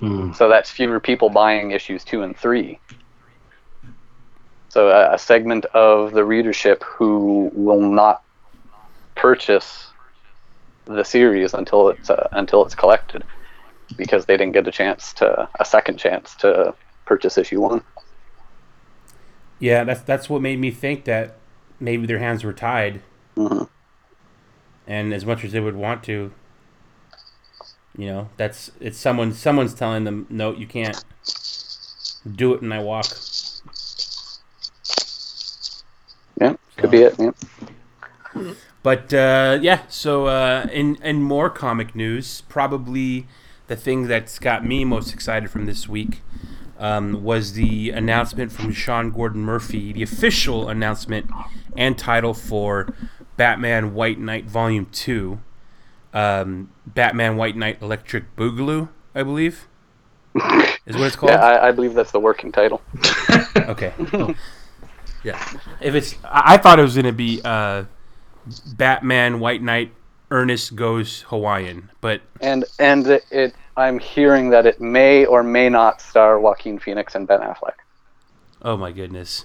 Hmm. So that's fewer people buying issues two and three. So a, a segment of the readership who will not purchase the series until it's uh, until it's collected because they didn't get a chance to a second chance to purchase issue one. Yeah, that's that's what made me think that maybe their hands were tied. Mhm. And as much as they would want to, you know, that's it's someone someone's telling them, no, you can't do it, and I walk. Yeah, could be it. Yeah. But uh, yeah, so uh, in in more comic news, probably the thing that's got me most excited from this week um, was the announcement from Sean Gordon Murphy, the official announcement and title for Batman White Knight Volume Two, um, Batman White Knight Electric Boogaloo, I believe, is what it's called. Yeah, I, I believe that's the working title. Okay. yeah. If it's, I I thought it was gonna be uh, Batman White Knight Ernest goes Hawaiian, but And and it, it I'm hearing that it may or may not star Joaquin Phoenix and Ben Affleck. oh my goodness.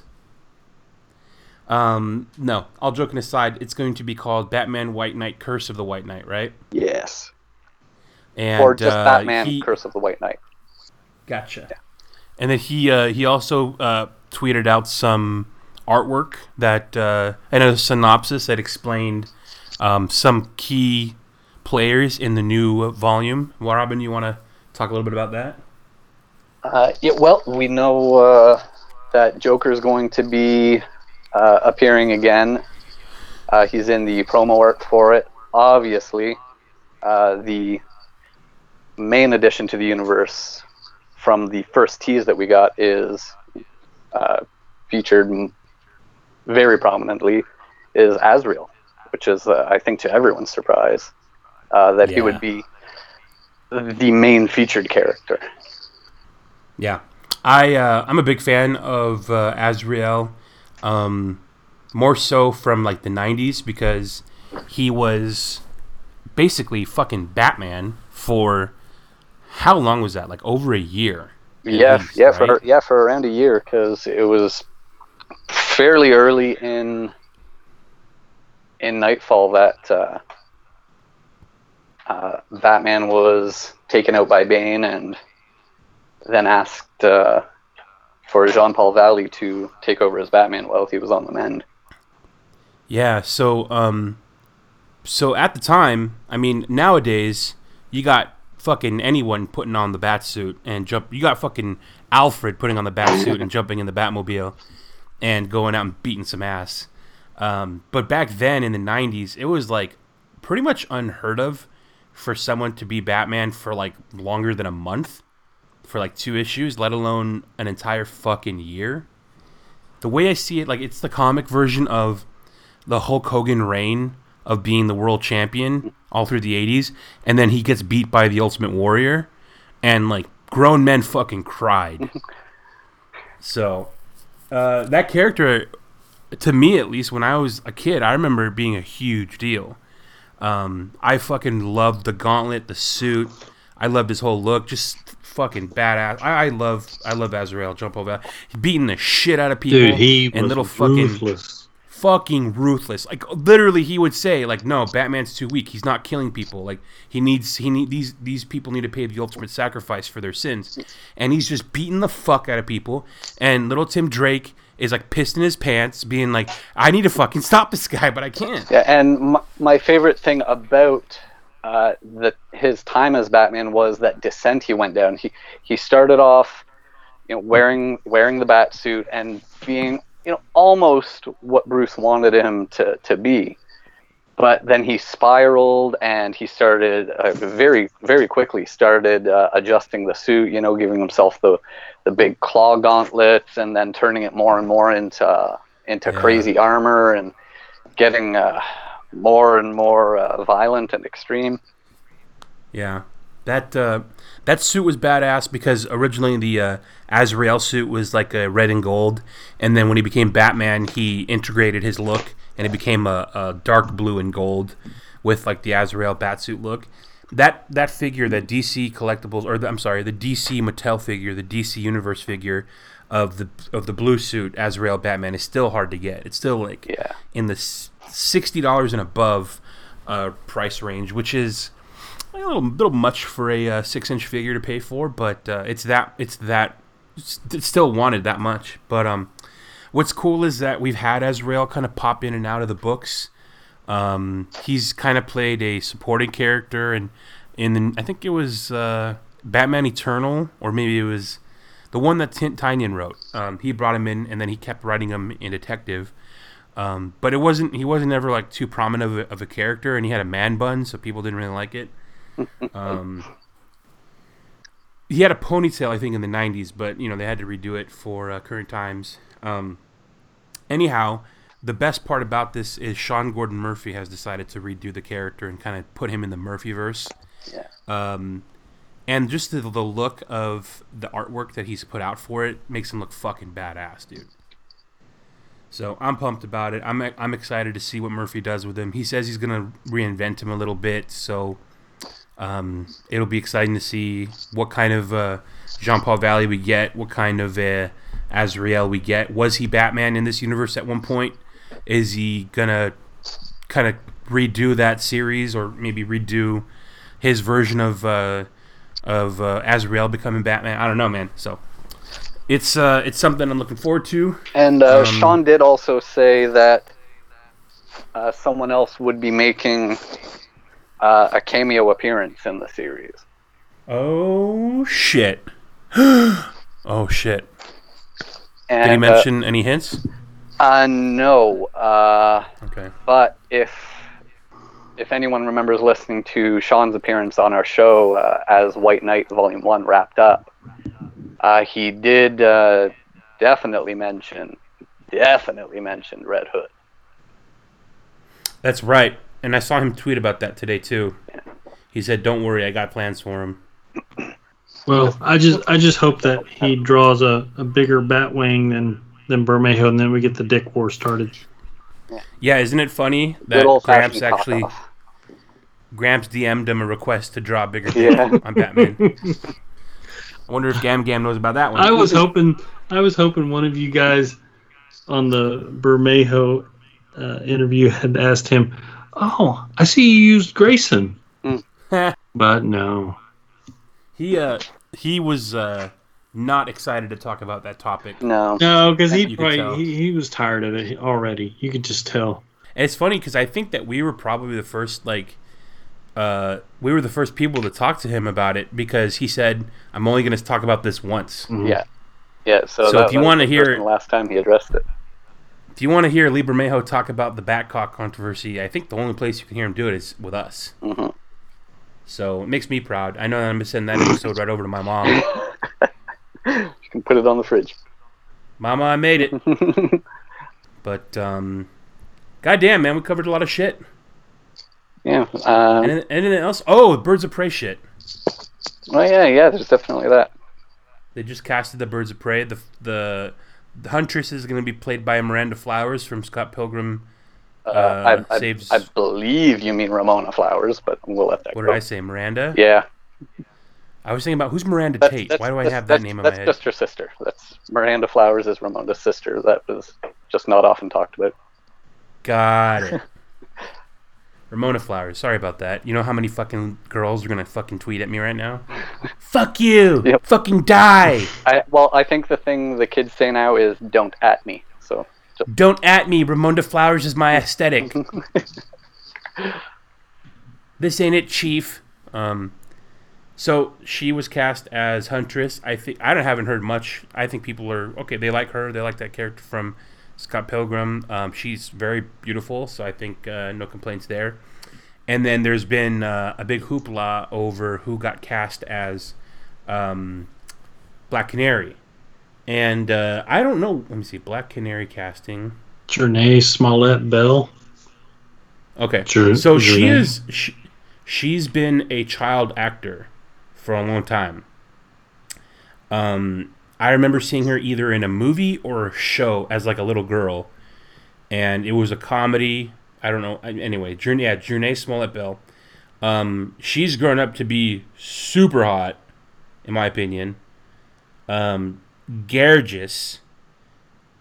Um, no, all joking aside, it's going to be called Batman White Knight Curse of the White Knight, right? Yes. And or just uh, Batman he- Curse of the White Knight. Gotcha. And then he uh, he also uh, tweeted out some artwork that uh, and a synopsis that explained um, some key players in the new volume. Well, Robin, you want to talk a little bit about that? Uh, yeah, well, we know uh, that Joker is going to be uh, appearing again. Uh, he's in the promo art for it. Obviously, uh, the main addition to the universe from the first tease that we got is uh, featured very prominently is Azrael, which is, uh, I think, to everyone's surprise, uh, that he would be the main featured character. Yeah, I uh, I'm a big fan of uh, Azrael, um, more so from like the '90s because he was basically fucking Batman for how long was that? Like over a year. Yeah, least, yeah, for yeah for around a year because it was fairly early in in Knightfall that uh, uh, Batman was taken out by Bane and then asked uh, for Jean Paul Valley to take over as Batman while he was on the mend. Yeah, so um so at the time, I mean, nowadays you got fucking anyone putting on the bat suit and jump you got fucking Alfred putting on the bat suit and jumping in the Batmobile and going out and beating some ass. Um, but back then in the 90s, it was like pretty much unheard of for someone to be Batman for like longer than a month for like two issues, let alone an entire fucking year. The way I see it, like it's the comic version of the Hulk Hogan reign of being the world champion all through the 80s and then he gets beat by the Ultimate Warrior and like grown men fucking cried. so, uh, that character to me at least when I was a kid, I remember it being a huge deal. Um, I fucking loved the gauntlet, the suit. I loved his whole look, just fucking badass. I, I love, I love Azrael jump over, beating the shit out of people. Dude, he and was little fucking ruthless. fucking ruthless. Like literally, he would say, like, "No, Batman's too weak. He's not killing people. Like he needs, he need these these people need to pay the ultimate sacrifice for their sins." And he's just beating the fuck out of people. And little Tim Drake is like pissed in his pants, being like, "I need to fucking stop this guy, but I can't." Yeah, and my, my favorite thing about uh, the his time as Batman was that descent he went down. He he started off, you know, wearing wearing the bat suit and being you know almost what Bruce wanted him to to be, but then he spiraled and he started uh, very very quickly started uh, adjusting the suit. You know, giving himself the the big claw gauntlets and then turning it more and more into into Yeah. crazy armor and getting uh, more and more uh, violent and extreme. Yeah, that uh, that suit was badass because originally the uh, Azrael suit was like a red and gold, and then when he became Batman, he integrated his look and it became a, a dark blue and gold with like the Azrael batsuit look. That that figure, that DC collectibles, or the, I'm sorry, the DC Mattel figure, the DC Universe figure of the of the blue suit Azrael Batman is still hard to get. It's still like Yeah. in the sixty dollars and above uh, price range, which is a little little much for a uh, six inch figure to pay for, but uh, it's that it's that it's, still wanted that much. But um, what's cool is that we've had Azrael kind of pop in and out of the books. Um, he's kind of played a supporting character, and in the, I think it was uh, Batman Eternal, or maybe it was the one that Tint Tynion wrote. Um, he brought him in, and then he kept writing him in Detective. Um, but it wasn't he wasn't ever like too prominent of a, of a character, and he had a man bun, so people didn't really like it. Um, he had a ponytail, I think, in the '90s, but you know they had to redo it for uh, current times. Um, anyhow, the best part about this is Sean Gordon Murphy has decided to redo the character and kind of put him in the Murphyverse. Yeah. Um, and just the, the look of the artwork that he's put out for it makes him look fucking badass, dude. So I'm pumped about it. I'm I'm excited to see what Murphy does with him. He says he's gonna reinvent him a little bit, so um, it'll be exciting to see what kind of uh, Jean Paul Valley we get, what kind of uh, Azrael we get. Was he Batman in this universe at one point? Is he gonna kind of redo that series, or maybe redo his version of uh, of uh, Azrael becoming Batman? I don't know, man. So it's uh, it's something I'm looking forward to. And uh, Um, Sean did also say that uh, someone else would be making uh, a cameo appearance in the series. Oh shit! oh shit! And, Did he uh, mention any hints? Uh, no. Uh, Okay. but if if anyone remembers listening to Sean's appearance on our show uh, as White Knight Volume One wrapped up, uh, he did uh, definitely mention definitely mentioned Red Hood. That's right. And I saw him tweet about that today too. He said, "Don't worry, I got plans for him." Well, I just I just hope that he draws a, a bigger bat wing than than Bermejo, and then we get the Dick War started. Yeah, isn't it funny that Gramps actually. Gramps DM'd him a request to draw a bigger Yeah. dick on Batman. I wonder if Gam Gam knows about that one. I was hoping I was hoping one of you guys on the Bermejo uh, interview had asked him, "Oh, I see you used Grayson," but no. he uh he was uh not excited to talk about that topic. No. No, because he You could tell. probably he, he was tired of it already. You could just tell. And it's funny because I think that we were probably the first like uh we were the first people to talk to him about it because he said I'm only going to talk about this once. Yeah. Yeah. So, So that, if you wanna hear- first and last time he addressed it. If you want to hear Lee Bermejo talk about the Batcock controversy, I think the only place you can hear him do it is with us. hmm So it makes me proud. I know that I'm gonna send that episode right over to my mom. You can put it on the fridge. Mama, I made it. But um, goddamn, man, we covered a lot of shit. Yeah. Um, And anything else? Oh, Birds of Prey shit. Oh yeah, yeah. There's definitely that. They just casted the Birds of Prey. The the, the Huntress is going to be played by Miranda Flowers from Scott Pilgrim. Uh, Uh, I, I, saves- I believe you mean Ramona Flowers, but we'll let that What go. did I say, Miranda? Yeah. I was thinking about who's Miranda That's- Tate. that's- Why do I have that name in my head? That's just her sister. That's Miranda Flowers is Ramona's sister. That was just not often talked about. Got it. Ramona Flowers. Sorry about that. You know how many fucking girls are gonna fucking tweet at me right now? Fuck you. Yep. Fucking die. I well, I think the thing the kids say now is "don't at me." So just Don't at me. Ramona Flowers is my aesthetic. this ain't it, Chief. Um, so she was cast as Huntress. I think I don't haven't heard much. I think people are okay. They like her. They like that character from Scott Pilgrim. Um, she's very beautiful, so I think uh, no complaints there. And then there's been uh, a big hoopla over who got cast as um, Black Canary. And uh, I don't know. Let me see. Black Canary casting. Jurnee Smollett Bell. Okay. Sure, So sure she is. She, she's been a child actor for a long time. Um, I remember seeing her either in a movie or a show as like a little girl, and it was a comedy. I don't know. Anyway, Journey, yeah, Jurnee Smollett Bell. Um, she's grown up to be super hot, in my opinion. Um, gorgeous.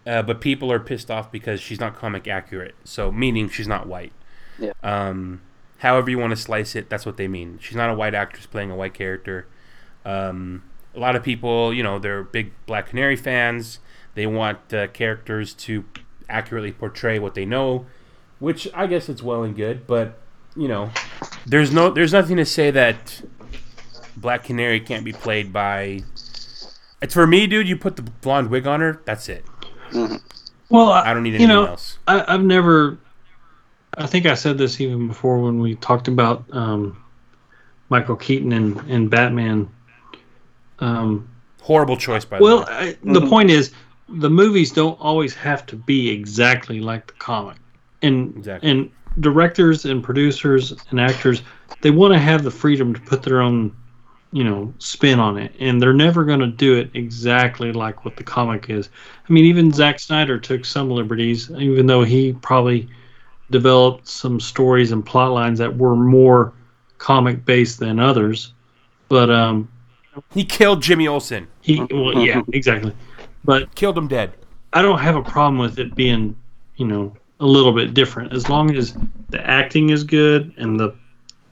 Uh, but people are pissed off because she's not comic accurate. So meaning she's not white. Yeah. Um, however you want to slice it, that's what they mean. She's not a white actress playing a white character. Um, a lot of people, you know, they're big Black Canary fans. They want uh, characters to accurately portray what they know, which I guess it's well and good. But you know, there's no, there's nothing to say that Black Canary can't be played by. It's for me, dude. You put the blonde wig on her. That's it. Well, I, I don't need you anything know, else. I, I've never. I think I said this even before when we talked about um, Michael Keaton and, and Batman. Um, Horrible choice, by the well, way. I, the point is, the movies don't always have to be exactly like the comic, and Exactly. and directors and producers and actors they want to have the freedom to put their own, you know, spin on it, and they're never going to do it exactly like what the comic is. I mean, even Zack Snyder took some liberties, even though he probably developed some stories and plot lines that were more comic based than others. But um, He killed Jimmy Olsen. he, well, yeah, exactly. But Killed him dead. I don't have a problem with it being, you know, a little bit different as long as the acting is good and the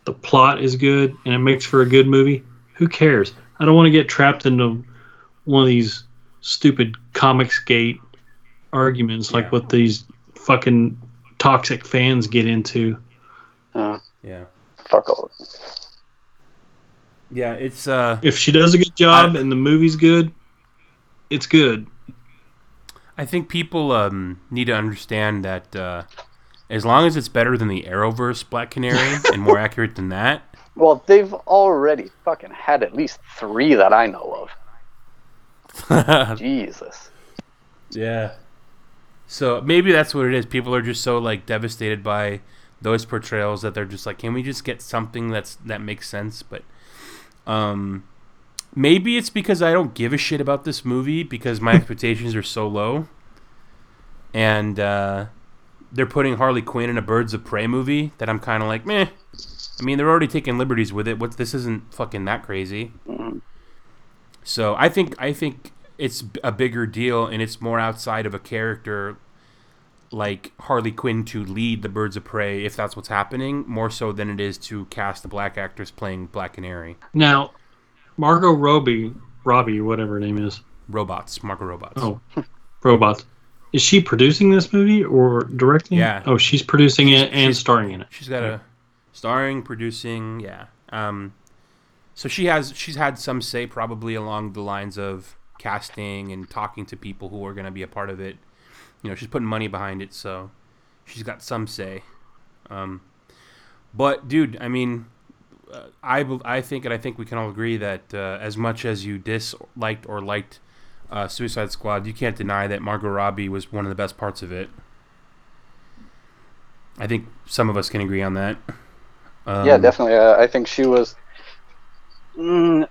the plot is good and it makes for a good movie. Who cares? I don't want to get trapped into one of these stupid comics gate arguments like what these fucking toxic fans get into. Uh, Yeah. fuck all. Of it. Yeah, it's uh If she does a good job I- and the movie's good, it's good. I think people um, need to understand that uh, as long as it's better than the Arrowverse Black Canary and more accurate than that, Well, they've already fucking had at least three that I know of. Jesus. yeah. So maybe that's what it is. People are just so like devastated by those portrayals that they're just like, can we just get something that's that makes sense? But um, maybe it's because I don't give a shit about this movie because my expectations are so low, and uh, they're putting Harley Quinn in a Birds of Prey movie that I'm kind of like, meh. I mean, they're already taking liberties with it. What this isn't fucking that crazy. So I think I think it's a bigger deal, and it's more outside of a character like Harley Quinn to lead the Birds of Prey, if that's what's happening, more so than it is to cast a black actress playing Black Canary. Now, Margot Robbie, Robbie, whatever her name is. Robots, Marco Robots. Oh, robots. Is she producing this movie or directing? it? Yeah. Oh, she's producing it and starring in it. She's got a starring, producing, yeah. Um, so she has she's had some say probably along the lines of casting and talking to people who are going to be a part of it. You know, she's putting money behind it, so she's got some say. Um, but dude, I mean, uh, I I think and I think we can all agree that uh, as much as you disliked or liked uh, Suicide Squad, you can't deny that Margot Robbie was one of the best parts of it. I think some of us can agree on that. Um, yeah, definitely. Uh, I think she was. Mm,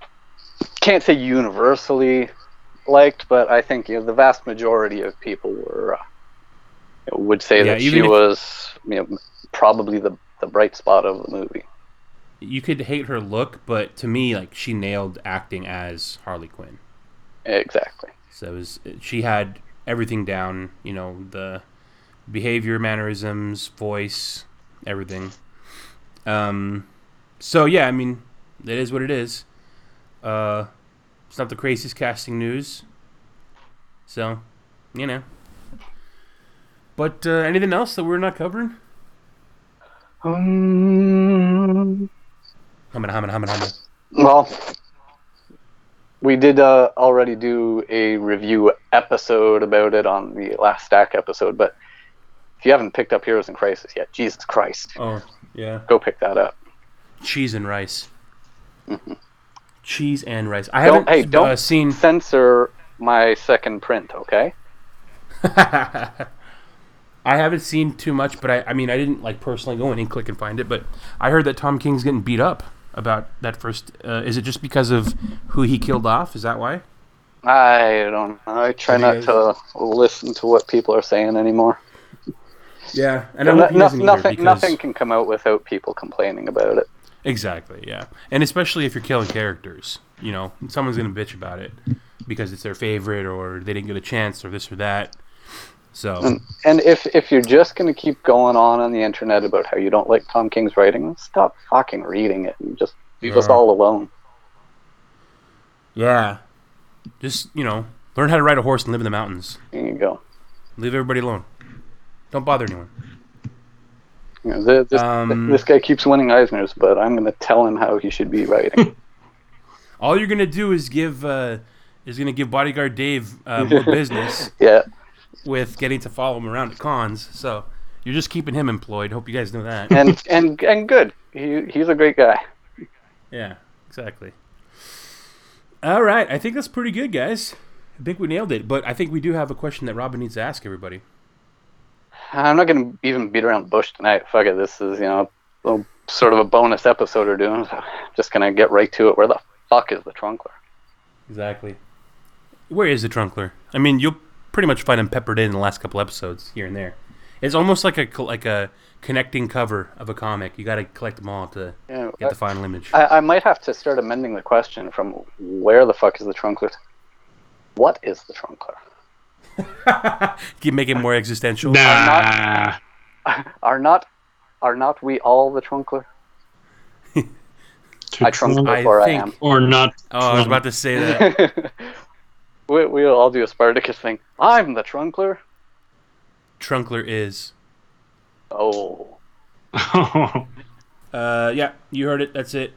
can't say universally liked, but I think you know the vast majority of people were uh, would say Yeah, that she if- was you know probably the the bright spot of the movie. You could hate her look, but to me, like she nailed acting as Harley Quinn. Exactly. So it was, she had everything down. You know, the behavior, mannerisms, voice, everything. Um, so yeah, I mean, it is what it is. Uh, it's not the craziest casting news. So, you know. But uh, anything else that we're not covering? Um, Hummin', hummin', hummin', hummin'. well, we did uh, already do a review episode about it on the last stack episode, but if you haven't picked up Heroes in Crisis yet, Jesus Christ, Oh, yeah. go pick that up. Cheese and rice. Cheese and rice. I Don't haven't hey, don't uh, seen. censor my second print, okay? I haven't seen too much, but I, I mean, I didn't like personally go in and click and find it. But I heard that Tom King's getting beat up about that first. Uh, is it just because of who he killed off? Is that why? I don't know. I try not to listen to what people are saying anymore. Yeah, and No- no- nothing, because- nothing can come out without people complaining about it. Exactly, yeah. And especially if you're killing characters, you know, someone's gonna bitch about it because it's their favorite or they didn't get a chance or this or that. So And, and if if you're just gonna keep going on on the internet about how you don't like Tom King's writing, stop fucking reading it and just leave us all alone. yeah, just you know, learn how to ride a horse and live in the mountains. There you go. Leave everybody alone. Don't bother anyone. You know, th- this, Um, this guy keeps winning Eisners, but I'm gonna tell him how he should be writing. All you're gonna do is give uh, is gonna give bodyguard Dave uh, more business yeah. with getting to follow him around at cons. So you're just keeping him employed. Hope you guys know that. And and and good. He he's a great guy. Yeah, exactly. All right, I think that's pretty good, guys. I think we nailed it. But I think we do have a question that Robin needs to ask everybody. I'm not gonna even beat around the bush tonight. Fuck it. This is you know little, sort of a bonus episode we're doing. So just gonna get right to it. Where the fuck is the Trunkler? Exactly. Where is the Trunkler? I mean, you'll pretty much find him peppered in the last couple episodes here and there. It's almost like a like a connecting cover of a comic. You got to collect them all to Yeah, get the final image. I, I might have to start amending the question from where the fuck is the Trunkler? to What is the Trunkler? Keep making more existential. Nah. Are not are not we all the Trunkler? To I trunk trunk I before I, am. or not. Oh, I was about to say that. we, we'll all do a Spartacus thing. I'm the Trunkler. Trunkler is. Oh. Uh, yeah, you heard it. That's it.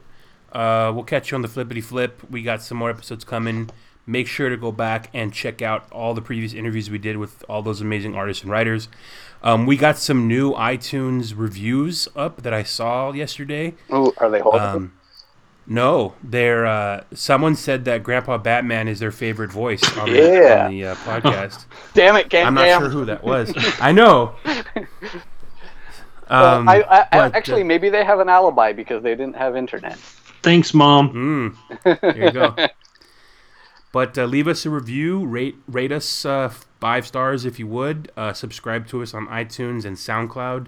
Uh, we'll catch you on the flippity flip. We got some more episodes coming. Make sure to go back and check out all the previous interviews we did with all those amazing artists and writers. Um, we got some new iTunes reviews up that I saw yesterday. Ooh, are they holding? Um, no, they're uh, someone said that Grandpa Batman is their favorite voice on the, Yeah. on the uh, podcast. Damn it, Gang I'm not Jam. sure who that was. I know. Um, I, I, I- but, uh, actually, maybe they have an alibi because they didn't have internet. Thanks, mom. Mm, there you go. but uh, leave us a review, rate rate us uh, five stars if you would. Uh, subscribe to us on iTunes and SoundCloud.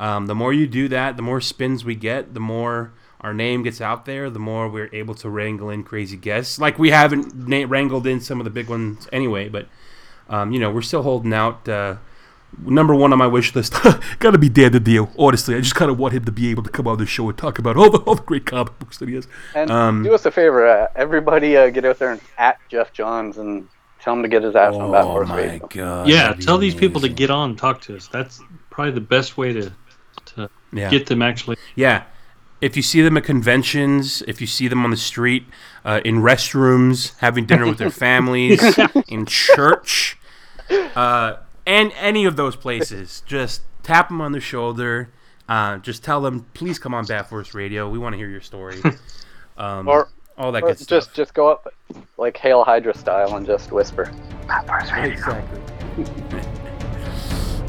Um, the more you do that, the more spins we get, the more our name gets out there, the more we're able to wrangle in crazy guests. Like we haven't na- wrangled in some of the big ones anyway, but um, you know we're still holding out. Number one on my wish list, gotta be Dan DiDio. Honestly, I just kind of want him to be able to come on the show and talk about all the all the great comic books that he has. And Um, do us a favor, uh, everybody, uh, get out there and at Geoff Johns and tell him to get his ass on Bat Oh Horse my Radio. god! yeah, that'd be tell these people to get on and talk to us. That's probably the best way to to Yeah. get them actually. Yeah. If you see them at conventions, if you see them on the street, uh, in restrooms, having dinner with their families, in church, uh, and any of those places, just tap them on the shoulder. Uh, just tell them, please come on Bat Force Radio. We want to hear your story. Um, Or, all that or good just stuff. just go up like Hail Hydra style and just whisper. Bat Horse Radio. Exactly.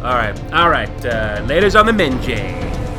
all right. All right. Uh, laters on the Minjay.